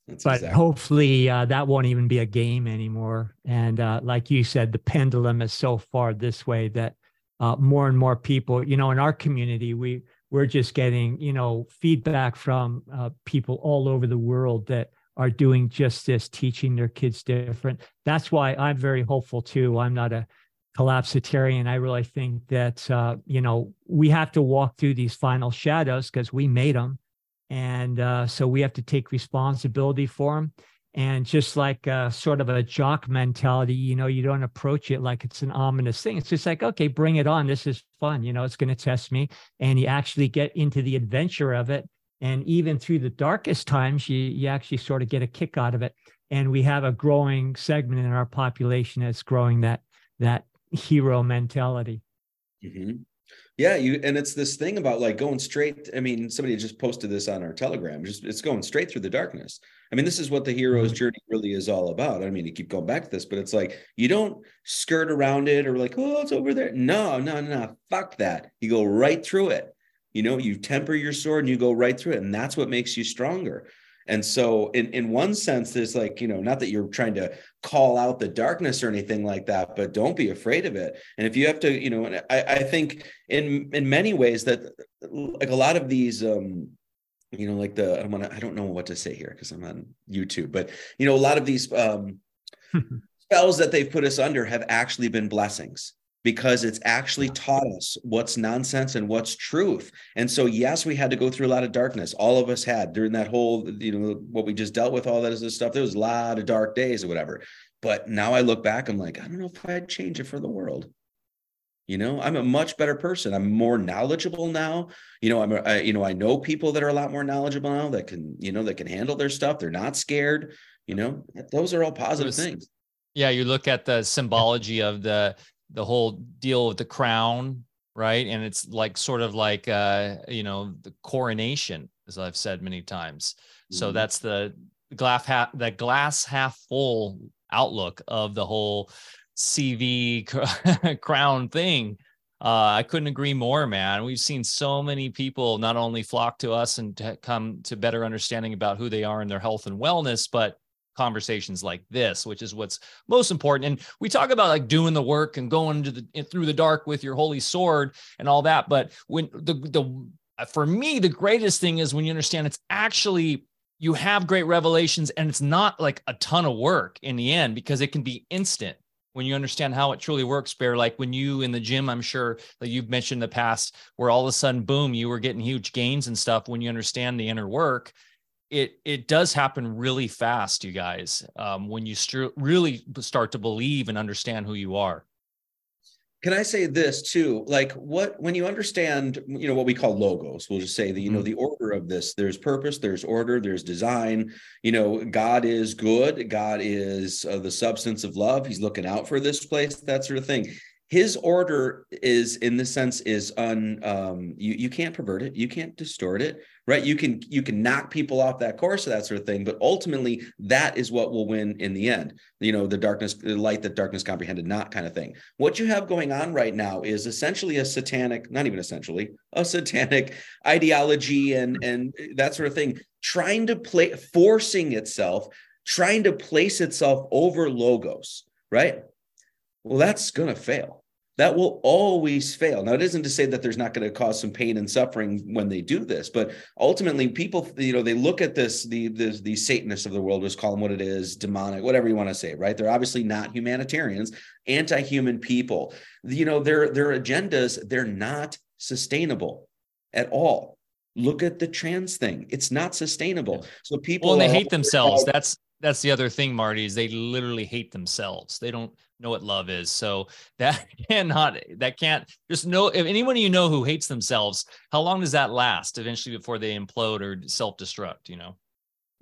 that's but exactly. hopefully uh, that won't even be a game anymore. And uh, like you said, the pendulum is so far this way that uh, more and more people, you know, in our community, we we're just getting, you know, feedback from uh, people all over the world that are doing just this, teaching their kids different. That's why I'm very hopeful too. I'm not a collapsitarian. I really think that uh, you know we have to walk through these final shadows because we made them and uh, so we have to take responsibility for them And just like uh, sort of a jock mentality, you know, you don't approach it like it's an ominous thing. It's just like, okay, bring it on. This is fun. You know, it's going to test me. And you actually get into the adventure of it. And even through the darkest times, you, you actually sort of get a kick out of it. And we have a growing segment in our population that's growing that that hero mentality. Mm-hmm. Yeah, you and it's this thing about like going straight. I mean, somebody just posted this on our Telegram. Just it's going straight through the darkness. I mean, this is what the hero's mm-hmm. journey really is all about. I mean, you keep going back to this, but it's like you don't skirt around it or like, oh, it's over there. No, no, no. Fuck that. You go right through it. You know, you temper your sword and you go right through it, and that's what makes you stronger. And so, in in one sense, there's like you know, not that you're trying to call out the darkness or anything like that, but don't be afraid of it. And if you have to, you know, and I, I think in in many ways that like a lot of these um you know like the i want to i don't know what to say here because i'm on youtube but you know a lot of these um spells that they've put us under have actually been blessings because it's actually taught us what's nonsense and what's truth. And so, yes, we had to go through a lot of darkness. All of us had during that whole, you know, what we just dealt with, all that is this stuff. There was a lot of dark days or whatever. But now I look back, I'm like, I don't know if I'd change it for the world. You know, I'm a much better person. I'm more knowledgeable now. You know, I'm, a, I, you know, I know people that are a lot more knowledgeable now that can, you know, that can handle their stuff. They're not scared. You know, those are all positive things. Yeah, you look at the symbology of the the whole deal with the crown, right? And it's like sort of like uh, you know, the coronation, as I've said many times. Mm-hmm. So that's the glass half that glass half full outlook of the whole CV crown thing. Uh, I couldn't agree more, man. We've seen so many people not only flock to us and to come to better understanding about who they are and their health and wellness, but conversations like this, which is what's most important. And we talk about like doing the work and going to the through the dark with your holy sword and all that. But when the the for me, the greatest thing is when you understand it's actually you have great revelations and it's not like a ton of work in the end because it can be instant when you understand how it truly works bear like when you in the gym i'm sure that you've mentioned in the past where all of a sudden boom you were getting huge gains and stuff when you understand the inner work it it does happen really fast you guys um, when you really start to believe and understand who you are. Can i say this too? Like what when you understand you know what we call logos we'll just say that you know mm-hmm. the order of this there's purpose there's order there's design. You know god is good god is uh, the substance of love he's looking out for this place that sort of thing. His order is in this sense is un um, you you can't pervert it you can't distort it right? You can you can knock people off that course or that sort of thing but ultimately that is what will win in the end you know the darkness the light that darkness comprehended not kind of thing. What you have going on right now is essentially a satanic not even essentially a satanic ideology and and that sort of thing trying to play forcing itself trying to place itself over logos right? Well, that's going to fail. That will always fail. Now, it isn't to say that there's not going to cause some pain and suffering when they do this, but ultimately, people, you know, they look at this, the the, the Satanists of the world, just call them what it is, demonic, whatever you want to say, right? They're obviously not humanitarians, anti-human people. You know, their their agendas, they're not sustainable at all. Look at the trans thing; it's not sustainable. So people, well, and they hate themselves. That's that's the other thing, Marty, is they literally hate themselves. They don't know what love is. So that cannot, that can't just know if anyone you know who hates themselves, how long does that last eventually before they implode or self destruct, you know?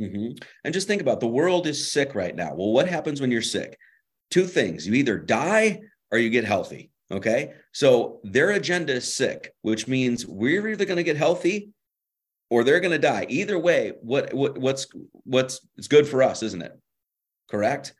Mm-hmm. And just think about the world is sick right now. Well, what happens when you're sick? Two things you either die or you get healthy. Okay. So their agenda is sick, which means we're either going to get healthy or they're going to die. Either way, what, what what's what's it's good for us, isn't it? Correct?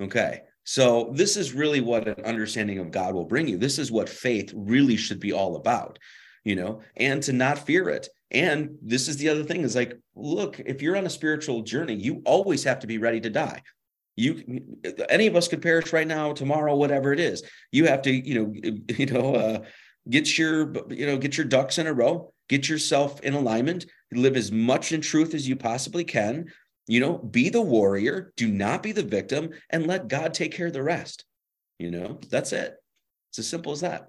Okay. So this is really what an understanding of God will bring you. This is what faith really should be all about, you know, and to not fear it. And this is the other thing is like, look, if you're on a spiritual journey, you always have to be ready to die. You, any of us could perish right now, tomorrow, whatever it is. You have to, you know, you know, uh, get your, you know, get your ducks in a row, get yourself in alignment, live as much in truth as you possibly can, you know, be the warrior, do not be the victim, and let God take care of the rest. You know, that's it. It's as simple as that.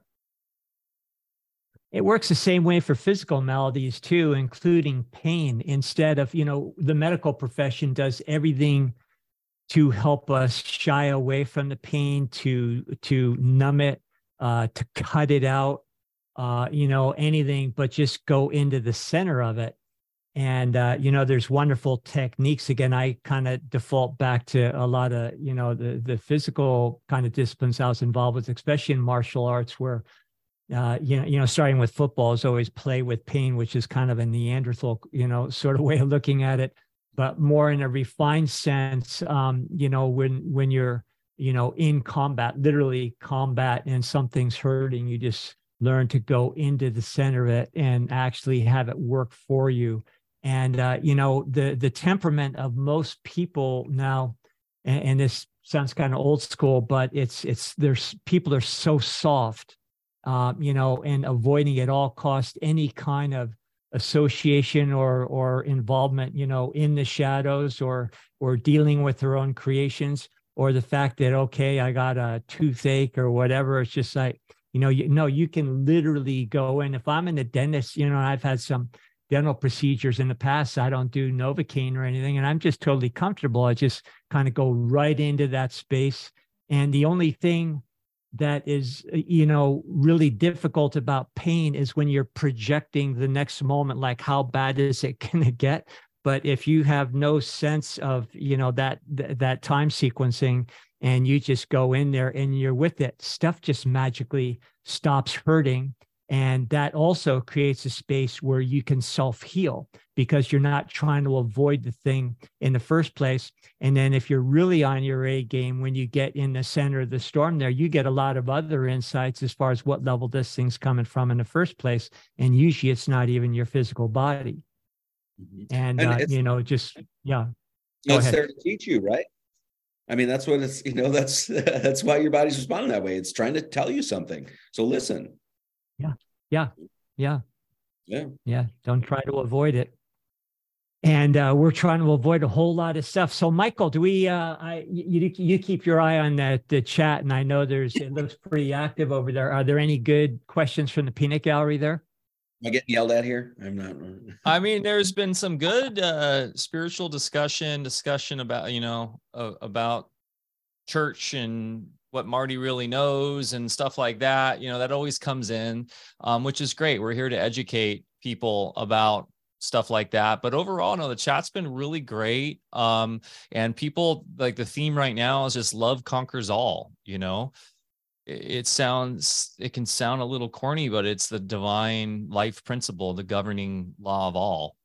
it works the same way for physical maladies too, including pain. Instead of, you know, the medical profession does everything to help us shy away from the pain, to to numb it, uh, to cut it out, uh, you know, anything, but just go into the center of it. And uh, you know, there's wonderful techniques. Again, I kind of default back to a lot of you know the the physical kind of disciplines I was involved with, especially in martial arts, where uh, you know, you know, starting with football is always play with pain, which is kind of a Neanderthal, you know, sort of way of looking at it, but more in a refined sense. Um, you know, when when you're, you know, in combat, literally combat, and something's hurting, you just learn to go into the center of it and actually have it work for you. And uh, you know, the the temperament of most people now, and, and this sounds kind of old school, but it's it's there's people are so soft uh, you know, and avoiding at all cost any kind of association or or involvement, you know, in the shadows or or dealing with their own creations or the fact that okay, I got a toothache or whatever. It's just like you know, you know, you can literally go in. If I'm in the dentist, you know, I've had some dental procedures in the past. I don't do Novocaine or anything, and I'm just totally comfortable. I just kind of go right into that space. And the only thing that is you know really difficult about pain is when you're projecting the next moment like how bad is it going to get but if you have no sense of you know that that time sequencing and you just go in there and you're with it stuff just magically stops hurting and that also creates a space where you can self heal because you're not trying to avoid the thing in the first place. And then if you're really on your A game, when you get in the center of the storm there, you get a lot of other insights as far as what level this thing's coming from in the first place. And usually it's not even your physical body. Mm-hmm. And, and uh, you know, just, yeah. No, it's there to teach you, right? I mean, that's what it's, you know, that's, that's why your body's responding that way. It's trying to tell you something. So listen. Yeah. Yeah. Yeah. Yeah. Yeah. Don't try to avoid it. And uh, we're trying to avoid a whole lot of stuff. So, Michael, do we? Uh, I you you keep your eye on that the chat, and I know there's it looks pretty active over there. Are there any good questions from the peanut gallery there? Am I getting yelled at here? I'm not. I mean, there's been some good uh, spiritual discussion, discussion about you know uh, about church and what Marty really knows and stuff like that. You know, that always comes in, um, which is great. We're here to educate people about stuff like that. But overall, no, the chat's been really great. Um, and people like the theme right now is just love conquers all, you know. It, it sounds it can sound a little corny, but it's the divine life principle, the governing law of all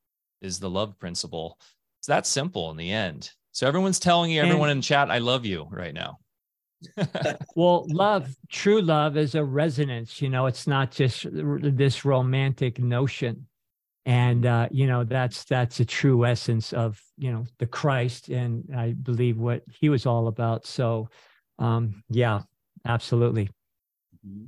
is the love principle. It's that simple in the end. So everyone's telling you, everyone and, in chat, I love you right now. well, love, true love is a resonance. You know, it's not just this romantic notion. And uh, you know, that's that's a true essence of you know the Christ, and I believe what he was all about. So, um, yeah, absolutely. Mm-hmm.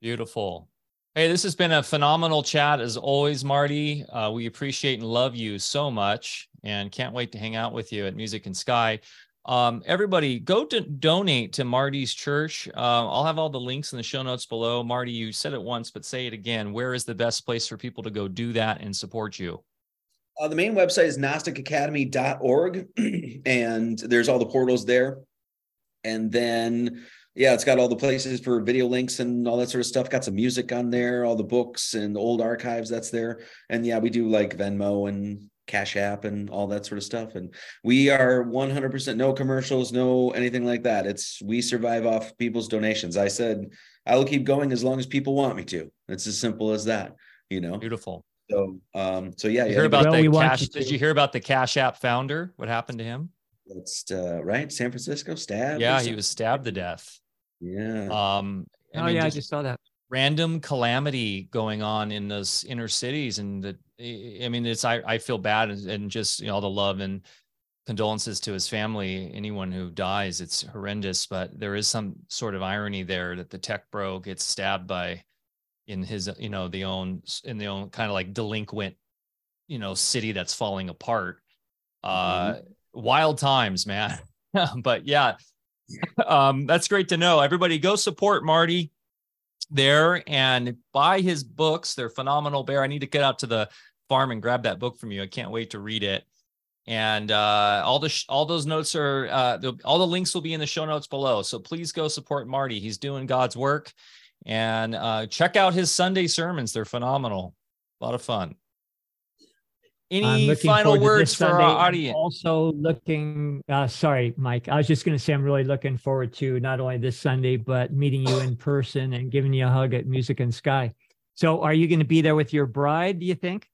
Beautiful. Hey, this has been a phenomenal chat as always, Marty. Uh, we appreciate and love you so much and can't wait to hang out with you at Music and Sky. Um, everybody, go to donate to Marty's church. Uh, I'll have all the links in the show notes below. Marty, you said it once, but say it again. Where is the best place for people to go do that and support you? Uh, the main website is gnosticacademy.org, and there's all the portals there. And then, yeah, it's got all the places for video links and all that sort of stuff. Got some music on there, all the books and old archives that's there. And yeah, we do like Venmo and Cash App and all that sort of stuff. And we are 100% no commercials, no anything like that. It's we survive off people's donations. I said I will keep going as long as people want me to. It's as simple as that. You know, beautiful. So, um, so yeah, you heard about well, the cash. Did you hear about the Cash App founder? What happened to him? That's uh, right. San Francisco stabbed. Yeah, he was stabbed to death. Yeah. Um. I oh mean, yeah, I just saw that random calamity going on in those inner cities and the i mean it's i, I feel bad and, and just you know all the love and condolences to his family. Anyone who dies it's horrendous but there is some sort of irony there that the tech bro gets stabbed by in his you know the own in the own kind of like delinquent you know city that's falling apart. Uh mm-hmm. wild times man. But yeah um that's great to know. Everybody go support marty there and buy his books. They're phenomenal. Bear, I need to get out to the farm and grab that book from you. I can't wait to read it. And uh, all the sh- all those notes are uh, all the links will be in the show notes below. So please go support Marty. He's doing God's work, and uh, check out his Sunday sermons. They're phenomenal. A lot of fun. Any final words for Sunday. our audience? also looking, uh, sorry, Mike. I was just going to say I'm really looking forward to not only this Sunday, but meeting you in person and giving you a hug at Music and Sky. So, are you going to be there with your bride? Do you think?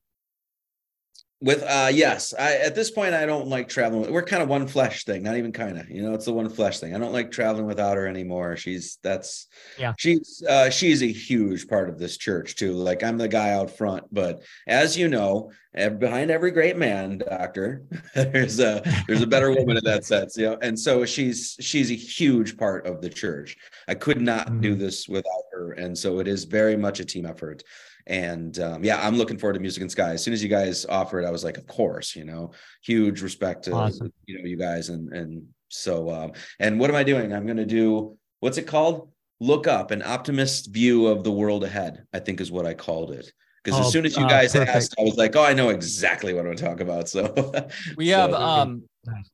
With uh yes i at this point i don't like traveling we're kind of one flesh thing not even kind of you know it's the one flesh thing. I don't like traveling without her anymore. She's that's yeah. she's uh she's a huge part of this church too. Like i'm the guy out front but as you know behind every great man doctor there's a there's a better woman in that sense you know? And so she's she's a huge part of the church. I could not mm-hmm. do this without her and so it is very much a team effort and um, yeah, I'm looking forward to Music and Sky. As soon as you guys offered, I was like, of course, you know, huge respect to awesome. you know you guys and and so um, and what am I doing? I'm going to do what's it called? Look up an optimist view of the world ahead. I think is what I called it. Because oh, as soon as you uh, guys uh, asked, I was like, oh, I know exactly what I'm talking about. So we have um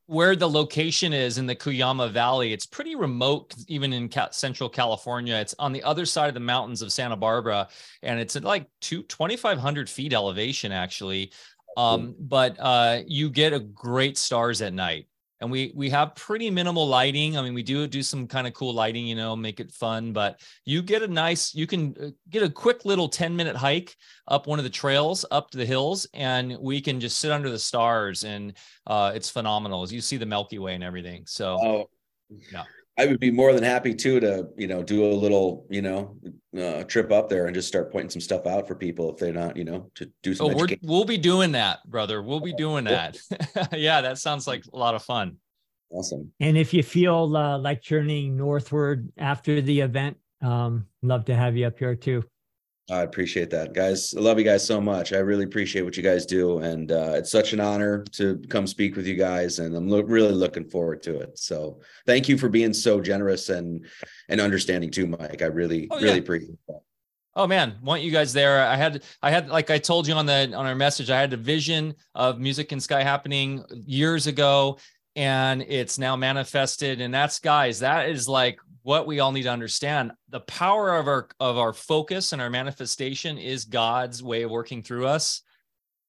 where the location is in the Cuyama Valley, it's pretty remote, even in Central California. It's on the other side of the mountains of Santa Barbara, and it's at like two, 2,500 feet elevation, actually. Um, but uh, you get a great stars at night and we we have pretty minimal lighting. I mean we do do some kind of cool lighting you know make it fun but you get a nice you can uh, get a quick little 10 minute hike up one of the trails up to the hills and we can just sit under the stars and uh, it's phenomenal. As you see the milky way and everything so oh. Yeah I would be more than happy too to you know do a little you know uh, trip up there and just start pointing some stuff out for people if they're not you know to do some. Oh, we will be doing that, brother. We'll be doing that. yeah, that sounds like a lot of fun. Awesome. And if you feel uh, like journeying northward after the event, um, love to have you up here too. I appreciate that, guys. I love you guys so much. I really appreciate what you guys do, and uh, it's such an honor to come speak with you guys. And I'm lo- really looking forward to it. So, thank you for being so generous and and understanding too, Mike. I really, oh, yeah. really appreciate that. Oh man, want you guys there. I had I had like I told you on the on our message, I had a vision of music and sky happening years ago and it's now manifested and that's guys that is like what we all need to understand the power of our of our focus and our manifestation is god's way of working through us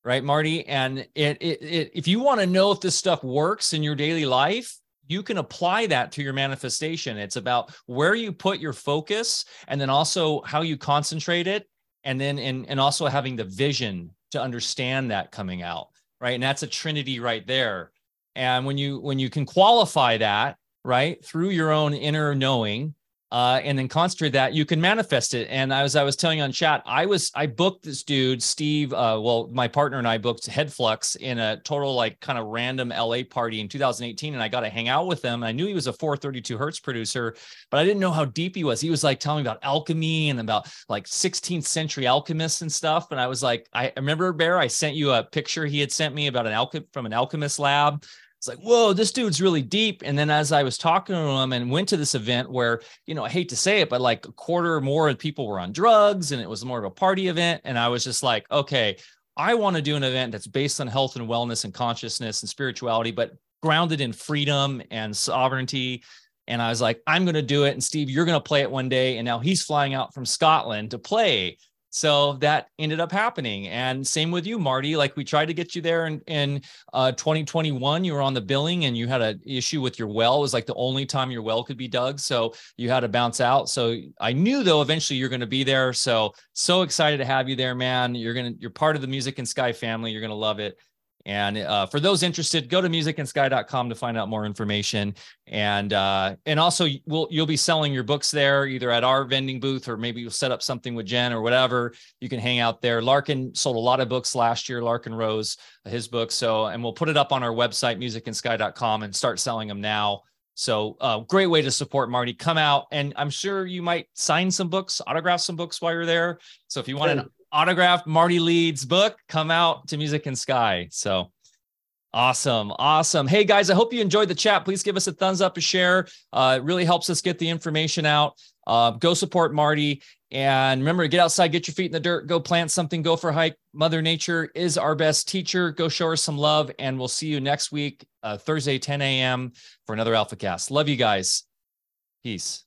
right marty? And it, it, it if you want to know if this stuff works in your daily life you can apply that to your manifestation. It's about where you put your focus and then also how you concentrate it and then and, and also having the vision to understand that coming out right? And that's a trinity right there. And when you when you can qualify that right through your own inner knowing uh, and then concentrate that you can manifest it. And as i was telling you on chat i was i booked this dude steve uh, well my partner and i booked headflux in a total like kind of random la party in 2018 and i got to hang out with him i knew he was a 432 hertz producer but i didn't know how deep he was. He was like telling me about alchemy and about like 16th century alchemists and stuff and i was like i remember bear i sent you a picture he had sent me about an alchem from an alchemist lab it's like, whoa, this dude's really deep. And then as I was talking to him and went to this event where, you know, I hate to say it, but like a quarter more of people were on drugs and it was more of a party event. And I was just like, okay, I want to do an event that's based on health and wellness and consciousness and spirituality, but grounded in freedom and sovereignty. And I was like, I'm going to do it. And Steve, you're going to play it one day. And now he's flying out from Scotland to play so that ended up happening. And same with you, Marty. Like we tried to get you there in, in uh, 2021. You were on the billing and you had an issue with your well. It was like the only time your well could be dug. So you had to bounce out. So I knew though eventually you're going to be there. So so excited to have you there, man. You're gonna you're part of the Music and Sky family. You're gonna love it. And uh, for those interested, go to musicandsky.com to find out more information. And uh, and also, we'll you'll be selling your books there, either at our vending booth or maybe you'll set up something with Jen or whatever. You can hang out there. Larkin sold a lot of books last year. Larkin Rose, his book. So, and we'll put it up on our website, musicandsky.com, and start selling them now. So, uh, great way to support Marty. Come out, and I'm sure you might sign some books, autograph some books while you're there. So, if you want an autographed Marty Leeds book come out to Music and Sky. So awesome. Awesome. Hey guys, I hope you enjoyed the chat. Please give us a thumbs up, a share. Uh, it really helps us get the information out. Uh, go support Marty. And remember to get outside, get your feet in the dirt, go plant something, go for a hike. Mother Nature is our best teacher. Go show her some love. And we'll see you next week, uh, Thursday, 10 a.m. for another Alfacast. Love you guys. Peace.